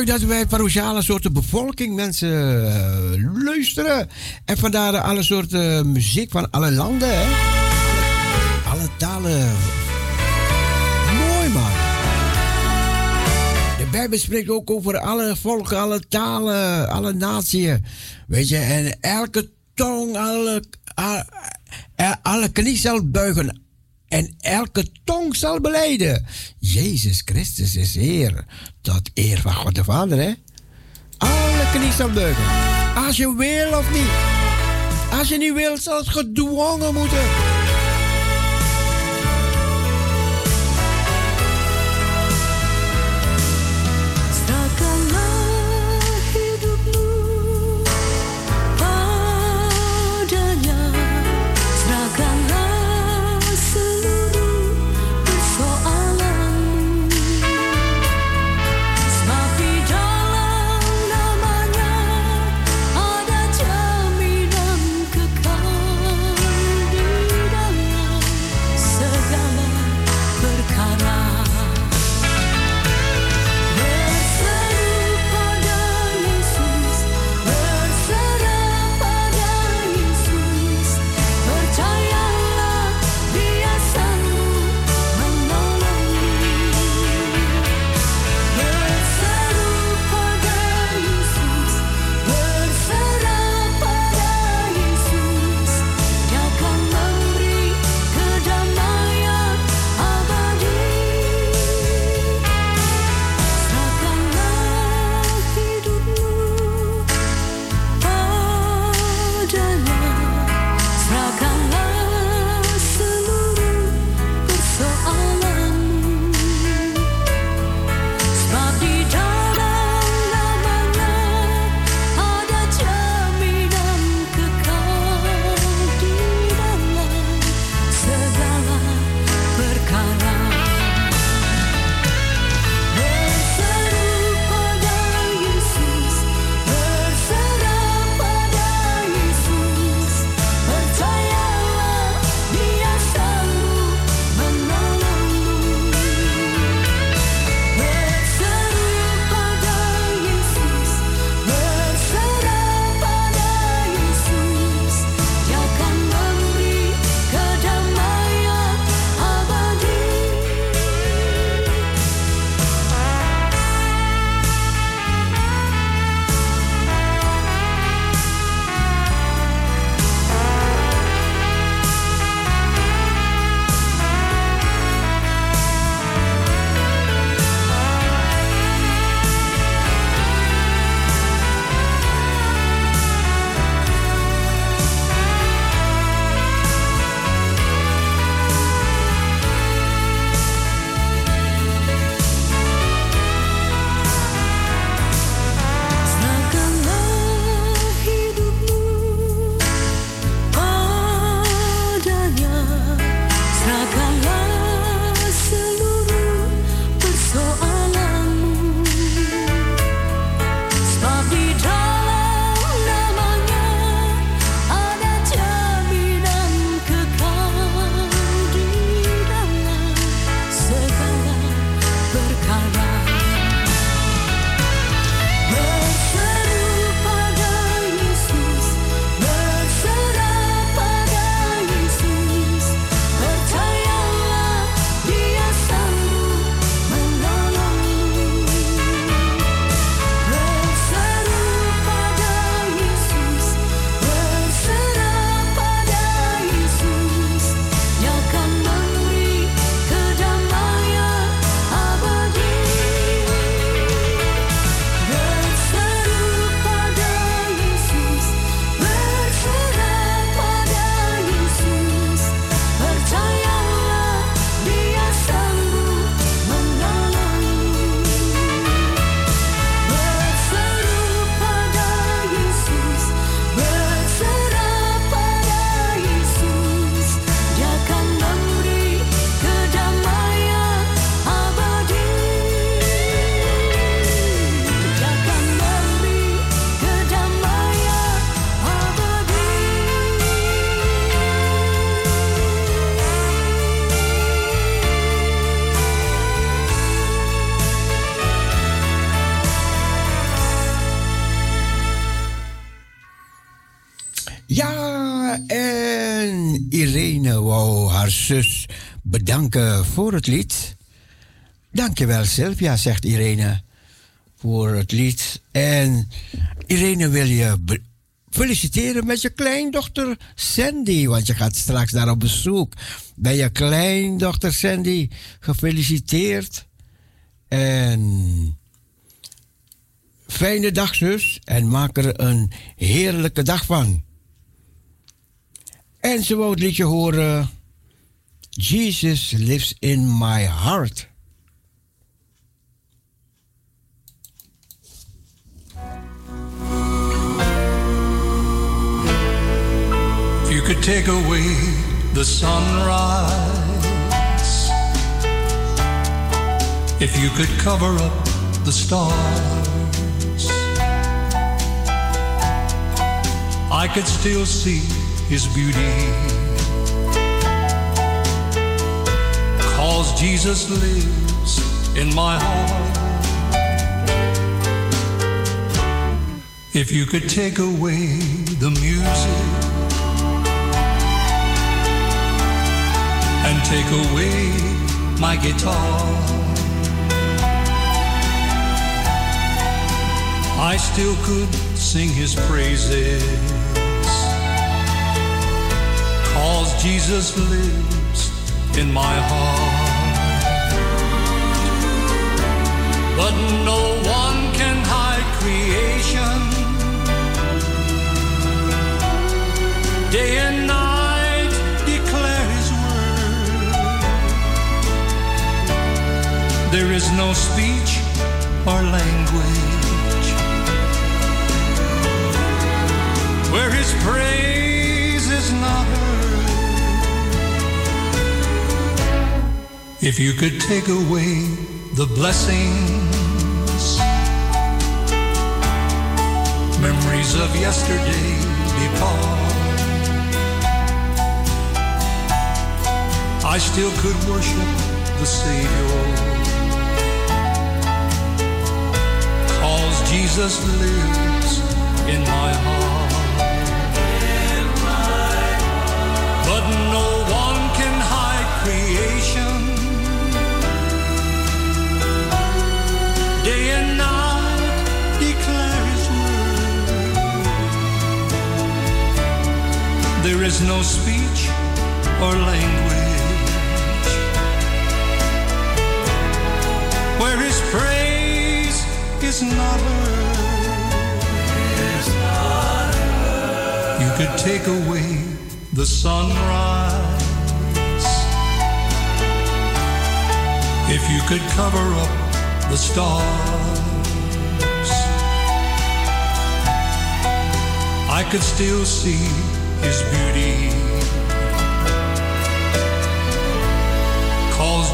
Dat wij parochiale soorten bevolking mensen eh, luisteren. En vandaar alle soorten muziek van alle landen, hè. Alle talen. Mooi, man. De Bijbel spreekt ook over alle volken, alle talen, alle naties. Weet je, en elke tong, alle, a- alle zal buigen. En elke tong zal beleiden. Jezus Christus is Heer. Tot eer van God de Vader, hè? Alle knie zal buigen. Als je wil of niet. Als je niet wil, zal het gedwongen moeten. Bedanken voor het lied. Dankjewel Sylvia, zegt Irene, voor het lied. En Irene wil je feliciteren met je kleindochter Sandy, want je gaat straks daar op bezoek. Bij je kleindochter Sandy, gefeliciteerd. En fijne dag zus en maak er een heerlijke dag van. En ze wou het liedje horen. Jesus lives in my heart. If you could take away the sunrise, if you could cover up the stars, I could still see his beauty. Jesus lives in my heart. If you could take away the music and take away my guitar. I still could sing his praises. Cause Jesus lives in my heart. But no one can hide creation. Day and night declare his word. There is no speech or language where his praise is not heard. If you could take away the blessings, memories of yesterday depart. I still could worship the Savior. Cause Jesus lives in my heart. But no one can hide creation. There is no speech or language where His praise is not heard. You could take away the sunrise if you could cover up the stars. I could still see his beauty.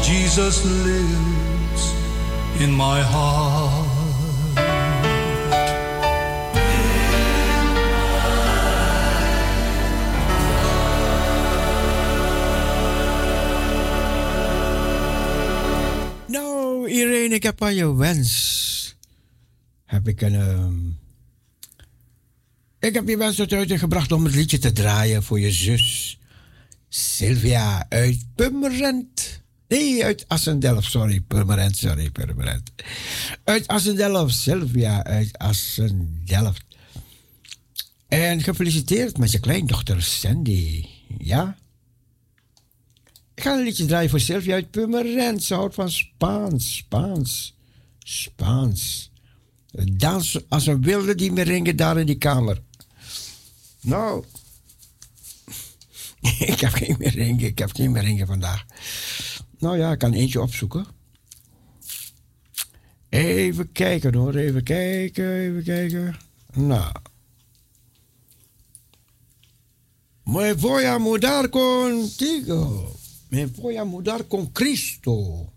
Jesus lives in my heart. Nou, Irene, ik heb aan je wens. Heb ik een. ehm, ik heb je wens tot uitgebracht om het liedje te draaien voor je zus. Sylvia uit Purmerend. Nee, uit Assendelft, sorry. Purmerend, sorry, Purmerend. Uit Assendelft, Sylvia uit Assendelft. En gefeliciteerd met je kleindochter Sandy. Ja? Ik ga een liedje draaien voor Sylvia uit Purmerend. Ze houdt van Spaans, Spaans, Spaans. Dans als een wilde die merengue daar in die kamer. Nou, ik heb geen merengue, ik heb geen merengue vandaag. Nou ja, ik kan eentje opzoeken. Even kijken hoor, even kijken, even kijken. Nou. Me voy a mudar contigo. Me voy a mudar con Cristo.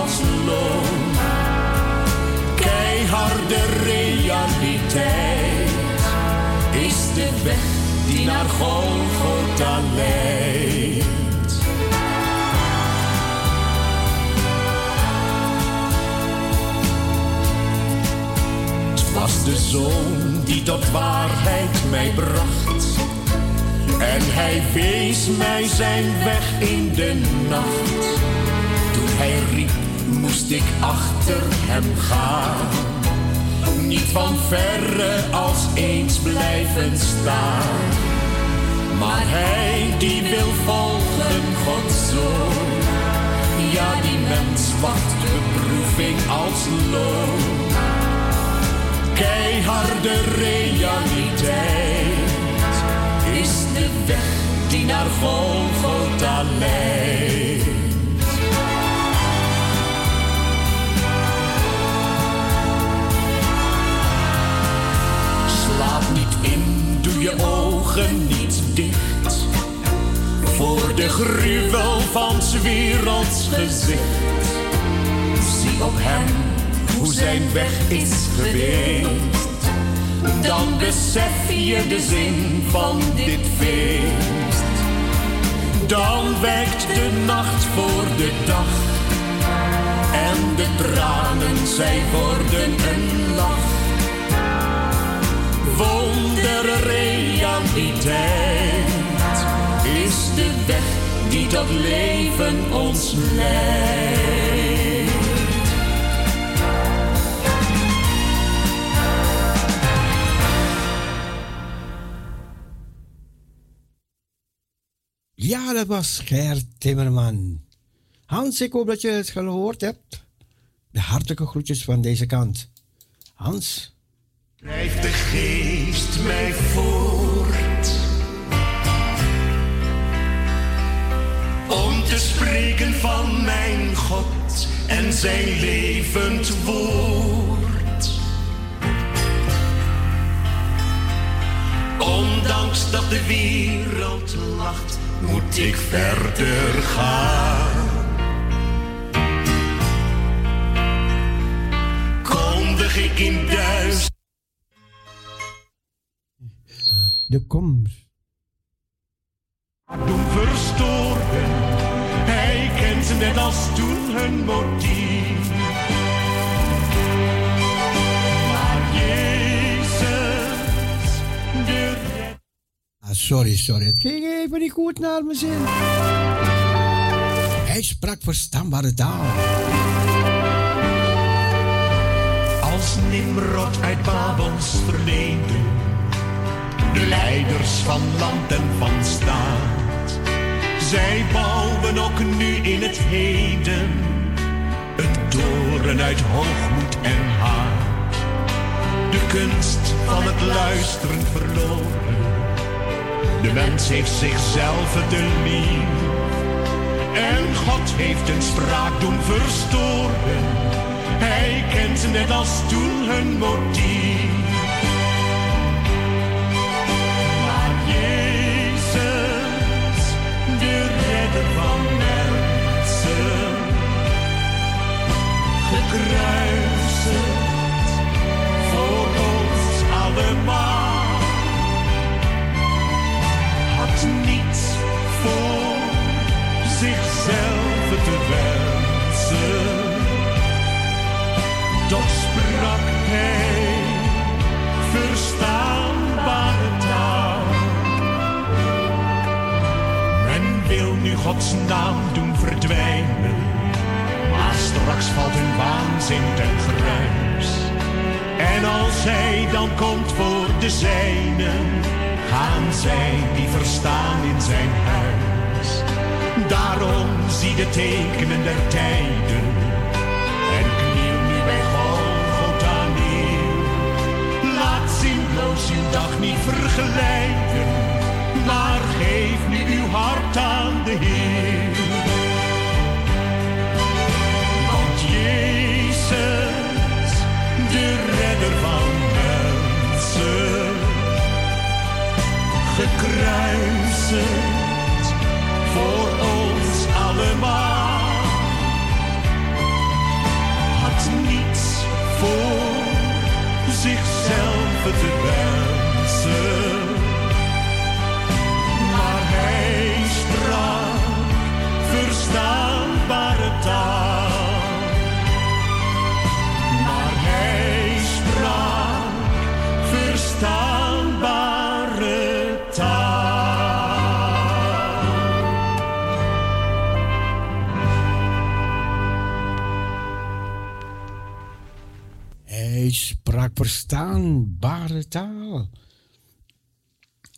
Als loon. Keiharde realiteit is de weg die naar Golgotha leidt. Het was de zoon die tot waarheid mij bracht. En hij wees mij zijn weg in de nacht. Toen hij riep, moest ik achter hem gaan. Niet van verre als eens blijven staan. Maar hij die wil volgen, Gods zoon. Ja, die mens wacht beproeving als loon. Keiharde realiteit is de weg die naar Golgotha leidt. Niet dicht. Voor de gruwel van 's werelds gezicht. Zie op hem hoe zijn weg is geweest. Dan besef je de zin van dit feest. Dan wijkt de nacht voor de dag. En de tranen, zij worden een lach. Wonderrealiteit is de weg die tot leven ons leidt. Ja, dat was Gert Timmerman. Hans, ik hoop dat je het gehoord hebt. De hartelijke groetjes van deze kant. Hans. Drijft de geest mij voort om te spreken van mijn God en zijn levend woord. Ondanks dat de wereld lacht, moet ik verder gaan. Kondig ik in duister. De komst. verstoren. Hij kent net als toen hun motief. Maar Jezus, de red- Ah, sorry, sorry. Het ging even niet goed naar mijn zin. Hij sprak verstaanbare taal. Als Nimrod uit Babels verleden, de leiders van land en van staat. Zij bouwen ook nu in het heden een toren uit hoogmoed en haat. De kunst van het luisteren verloren. De mens heeft zichzelf te lief. En God heeft een spraak doen verstoren. Hij kent net als toen hun motief.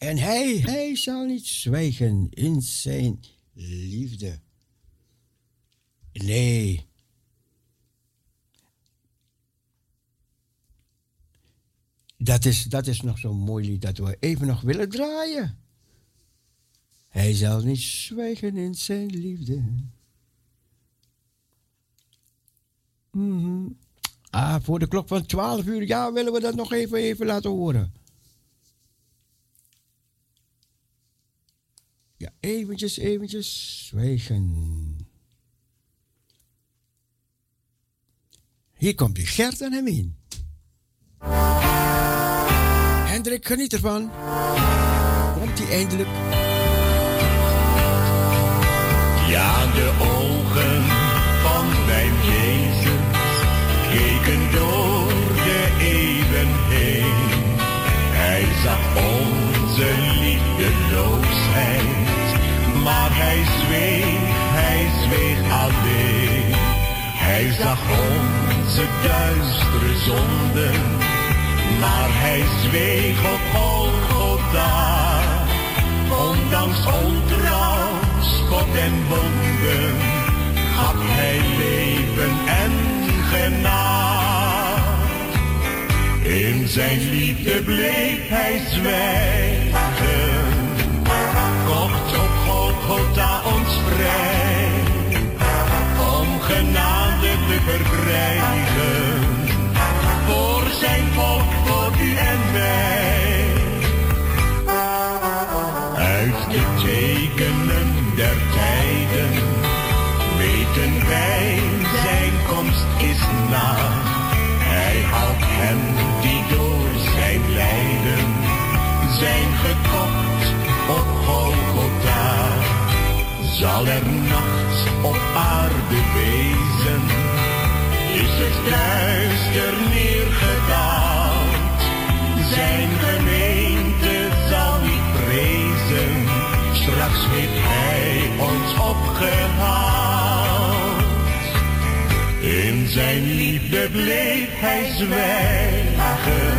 En hij, hij zal niet zwijgen in zijn liefde. Nee. Dat is, dat is nog zo'n mooi lied dat we even nog willen draaien. Hij zal niet zwijgen in zijn liefde. Mhm. Ah, voor de klok van 12 uur, ja, willen we dat nog even, even laten horen. Ja, eventjes, eventjes zwijgen. Hier komt die Gert en hem in. Hendrik, geniet ervan. Komt hij eindelijk. Ja, de ogen van mijn Jezus keken door de eeuwen heen. Hij zag onze maar hij zweeg, hij zweeg alleen. Hij zag onze duistere zonden, maar hij zweeg op Golgotha. Ondanks ontrouw, spot en wonden, gaf hij leven en genade. In zijn liefde bleef hij zwijgen, kocht liefde bleef hij zwijgen,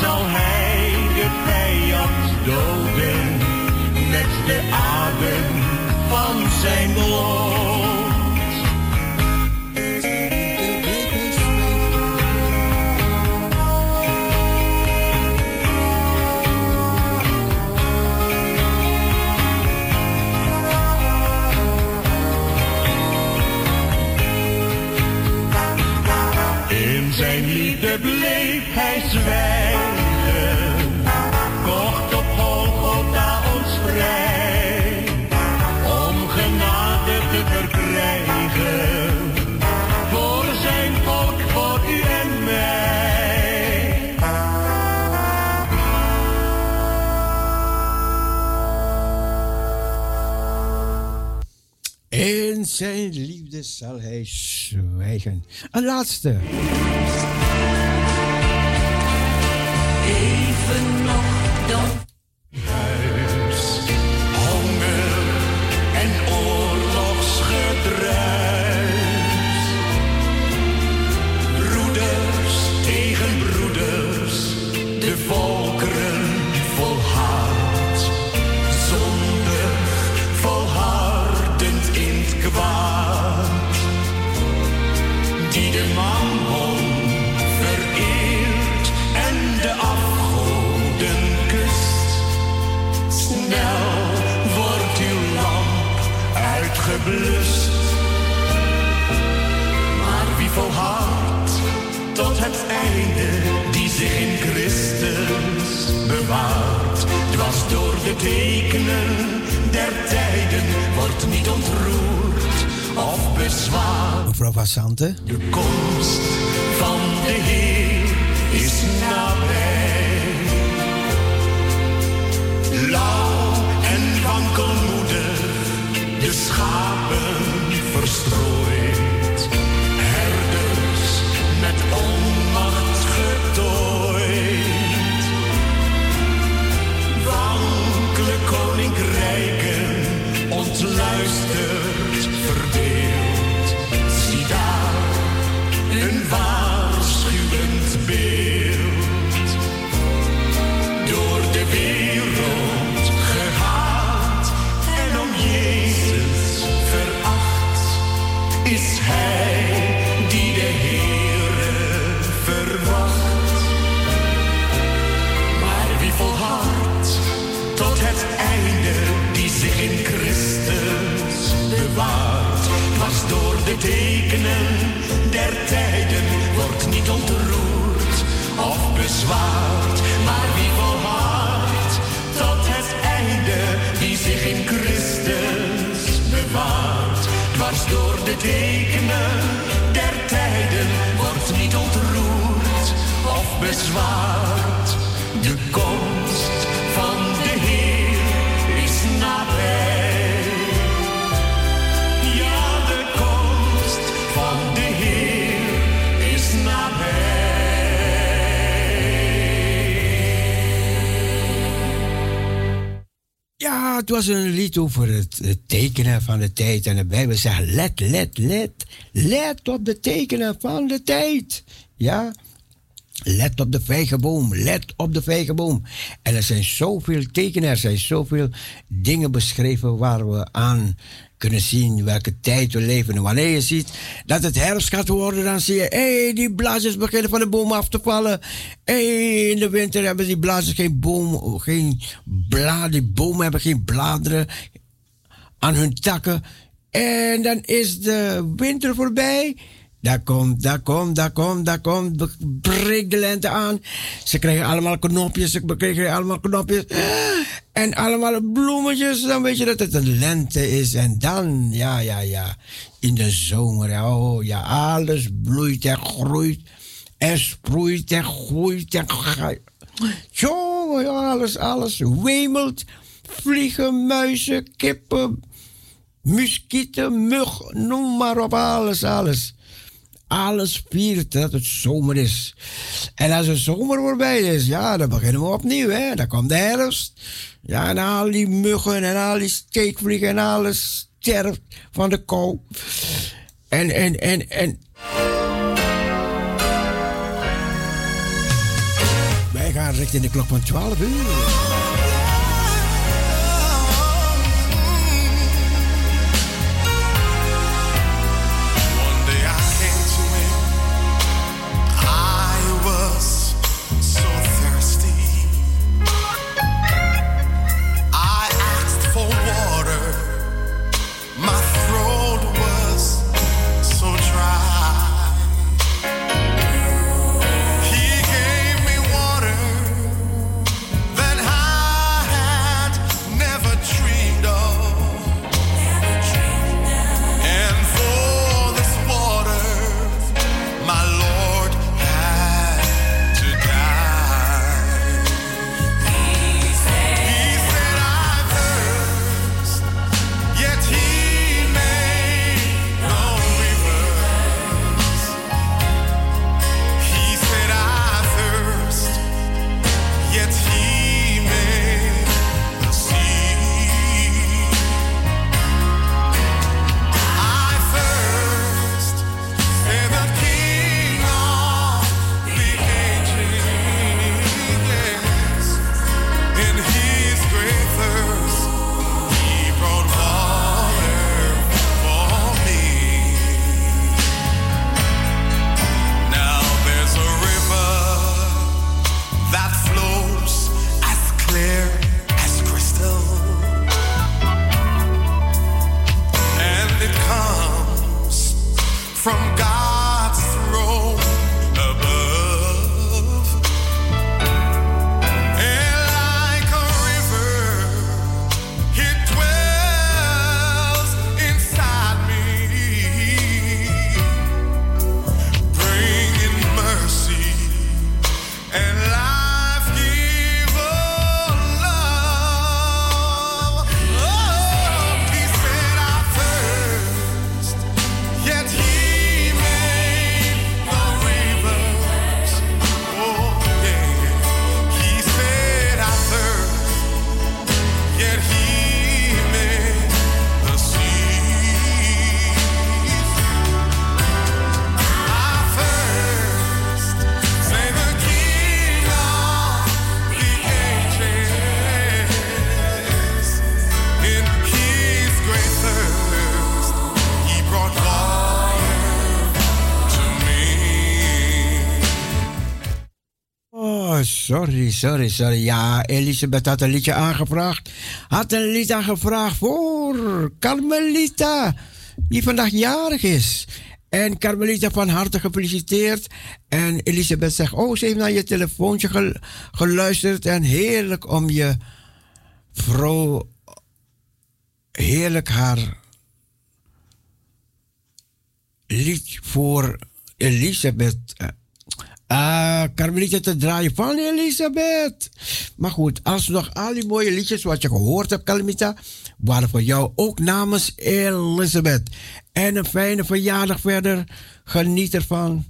zal hij de vijand doden, met de adem van zijn mond. Zal hij zwijgen. Een laatste. Tijd. En de Bijbel zegt, let, let, let. Let op de tekenen van de tijd. Ja, let op de vijgenboom. Let op de vijgenboom. En er zijn zoveel tekenen, er zijn zoveel dingen beschreven waar we aan kunnen zien welke tijd we leven. En wanneer je ziet dat het herfst gaat worden, dan zie je, hé, hey, die blaadjes beginnen van de boom af te vallen. Hey, in de winter hebben die blaadjes geen boom, geen bladen, die bomen hebben geen bladeren aan hun takken. En dan is de winter voorbij. Daar komt, daar komt, daar komt, daar komt, breekt de lente aan. Ze krijgen allemaal knopjes, ze krijgen allemaal knopjes. En allemaal bloemetjes, dan weet je dat het een lente is. En dan, ja, ja, ja, in de zomer, oh ja, alles bloeit en groeit. En sproeit en groeit en gaat. Alles, alles wemelt. Vliegen, muizen, kippen, muskieten, mug, noem maar op, alles, alles. Alles viert dat het zomer is. En als de zomer voorbij is, ja, dan beginnen we opnieuw, hè. Dan komt de herfst. Ja, en al die muggen en al die steekvliegen en alles sterft van de kou. En, en, en, en... Wij gaan richting de klok van 12 uur. Sorry, sorry, sorry. Ja, Elisabeth had een liedje aangevraagd. Had een lied aangevraagd voor Carmelita, die vandaag jarig is. En Carmelita van harte gefeliciteerd. En Elisabeth zegt, oh, ze heeft naar je telefoontje gel- geluisterd. En heerlijk om je vrouw, heerlijk haar lied voor Elisabeth. Eh, Ah, Carmelita te draaien van Elisabeth. Maar goed, alsnog al die mooie liedjes wat je gehoord hebt, Carmelita, waren voor jou ook namens Elisabeth. En een fijne verjaardag verder. Geniet ervan.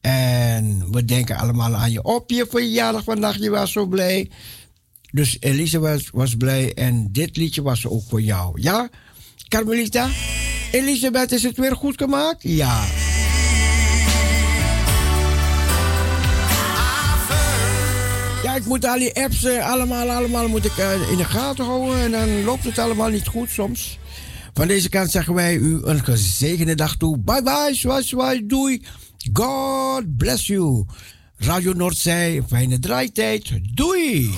En we denken allemaal aan je op je verjaardag vandaag. Je was zo blij. Dus Elisabeth was blij en dit liedje was ook voor jou. Ja, Carmelita? Elisabeth, is het weer goed gemaakt? Ja. Ja, ik moet al die apps eh, allemaal, allemaal moet ik eh, in de gaten houden. En dan loopt het allemaal niet goed soms. Van deze kant zeggen wij u een gezegende dag toe. Bye bye, zwaai, zwaai, doei. God bless you. Radio Noordzee, fijne draaitijd. Doei.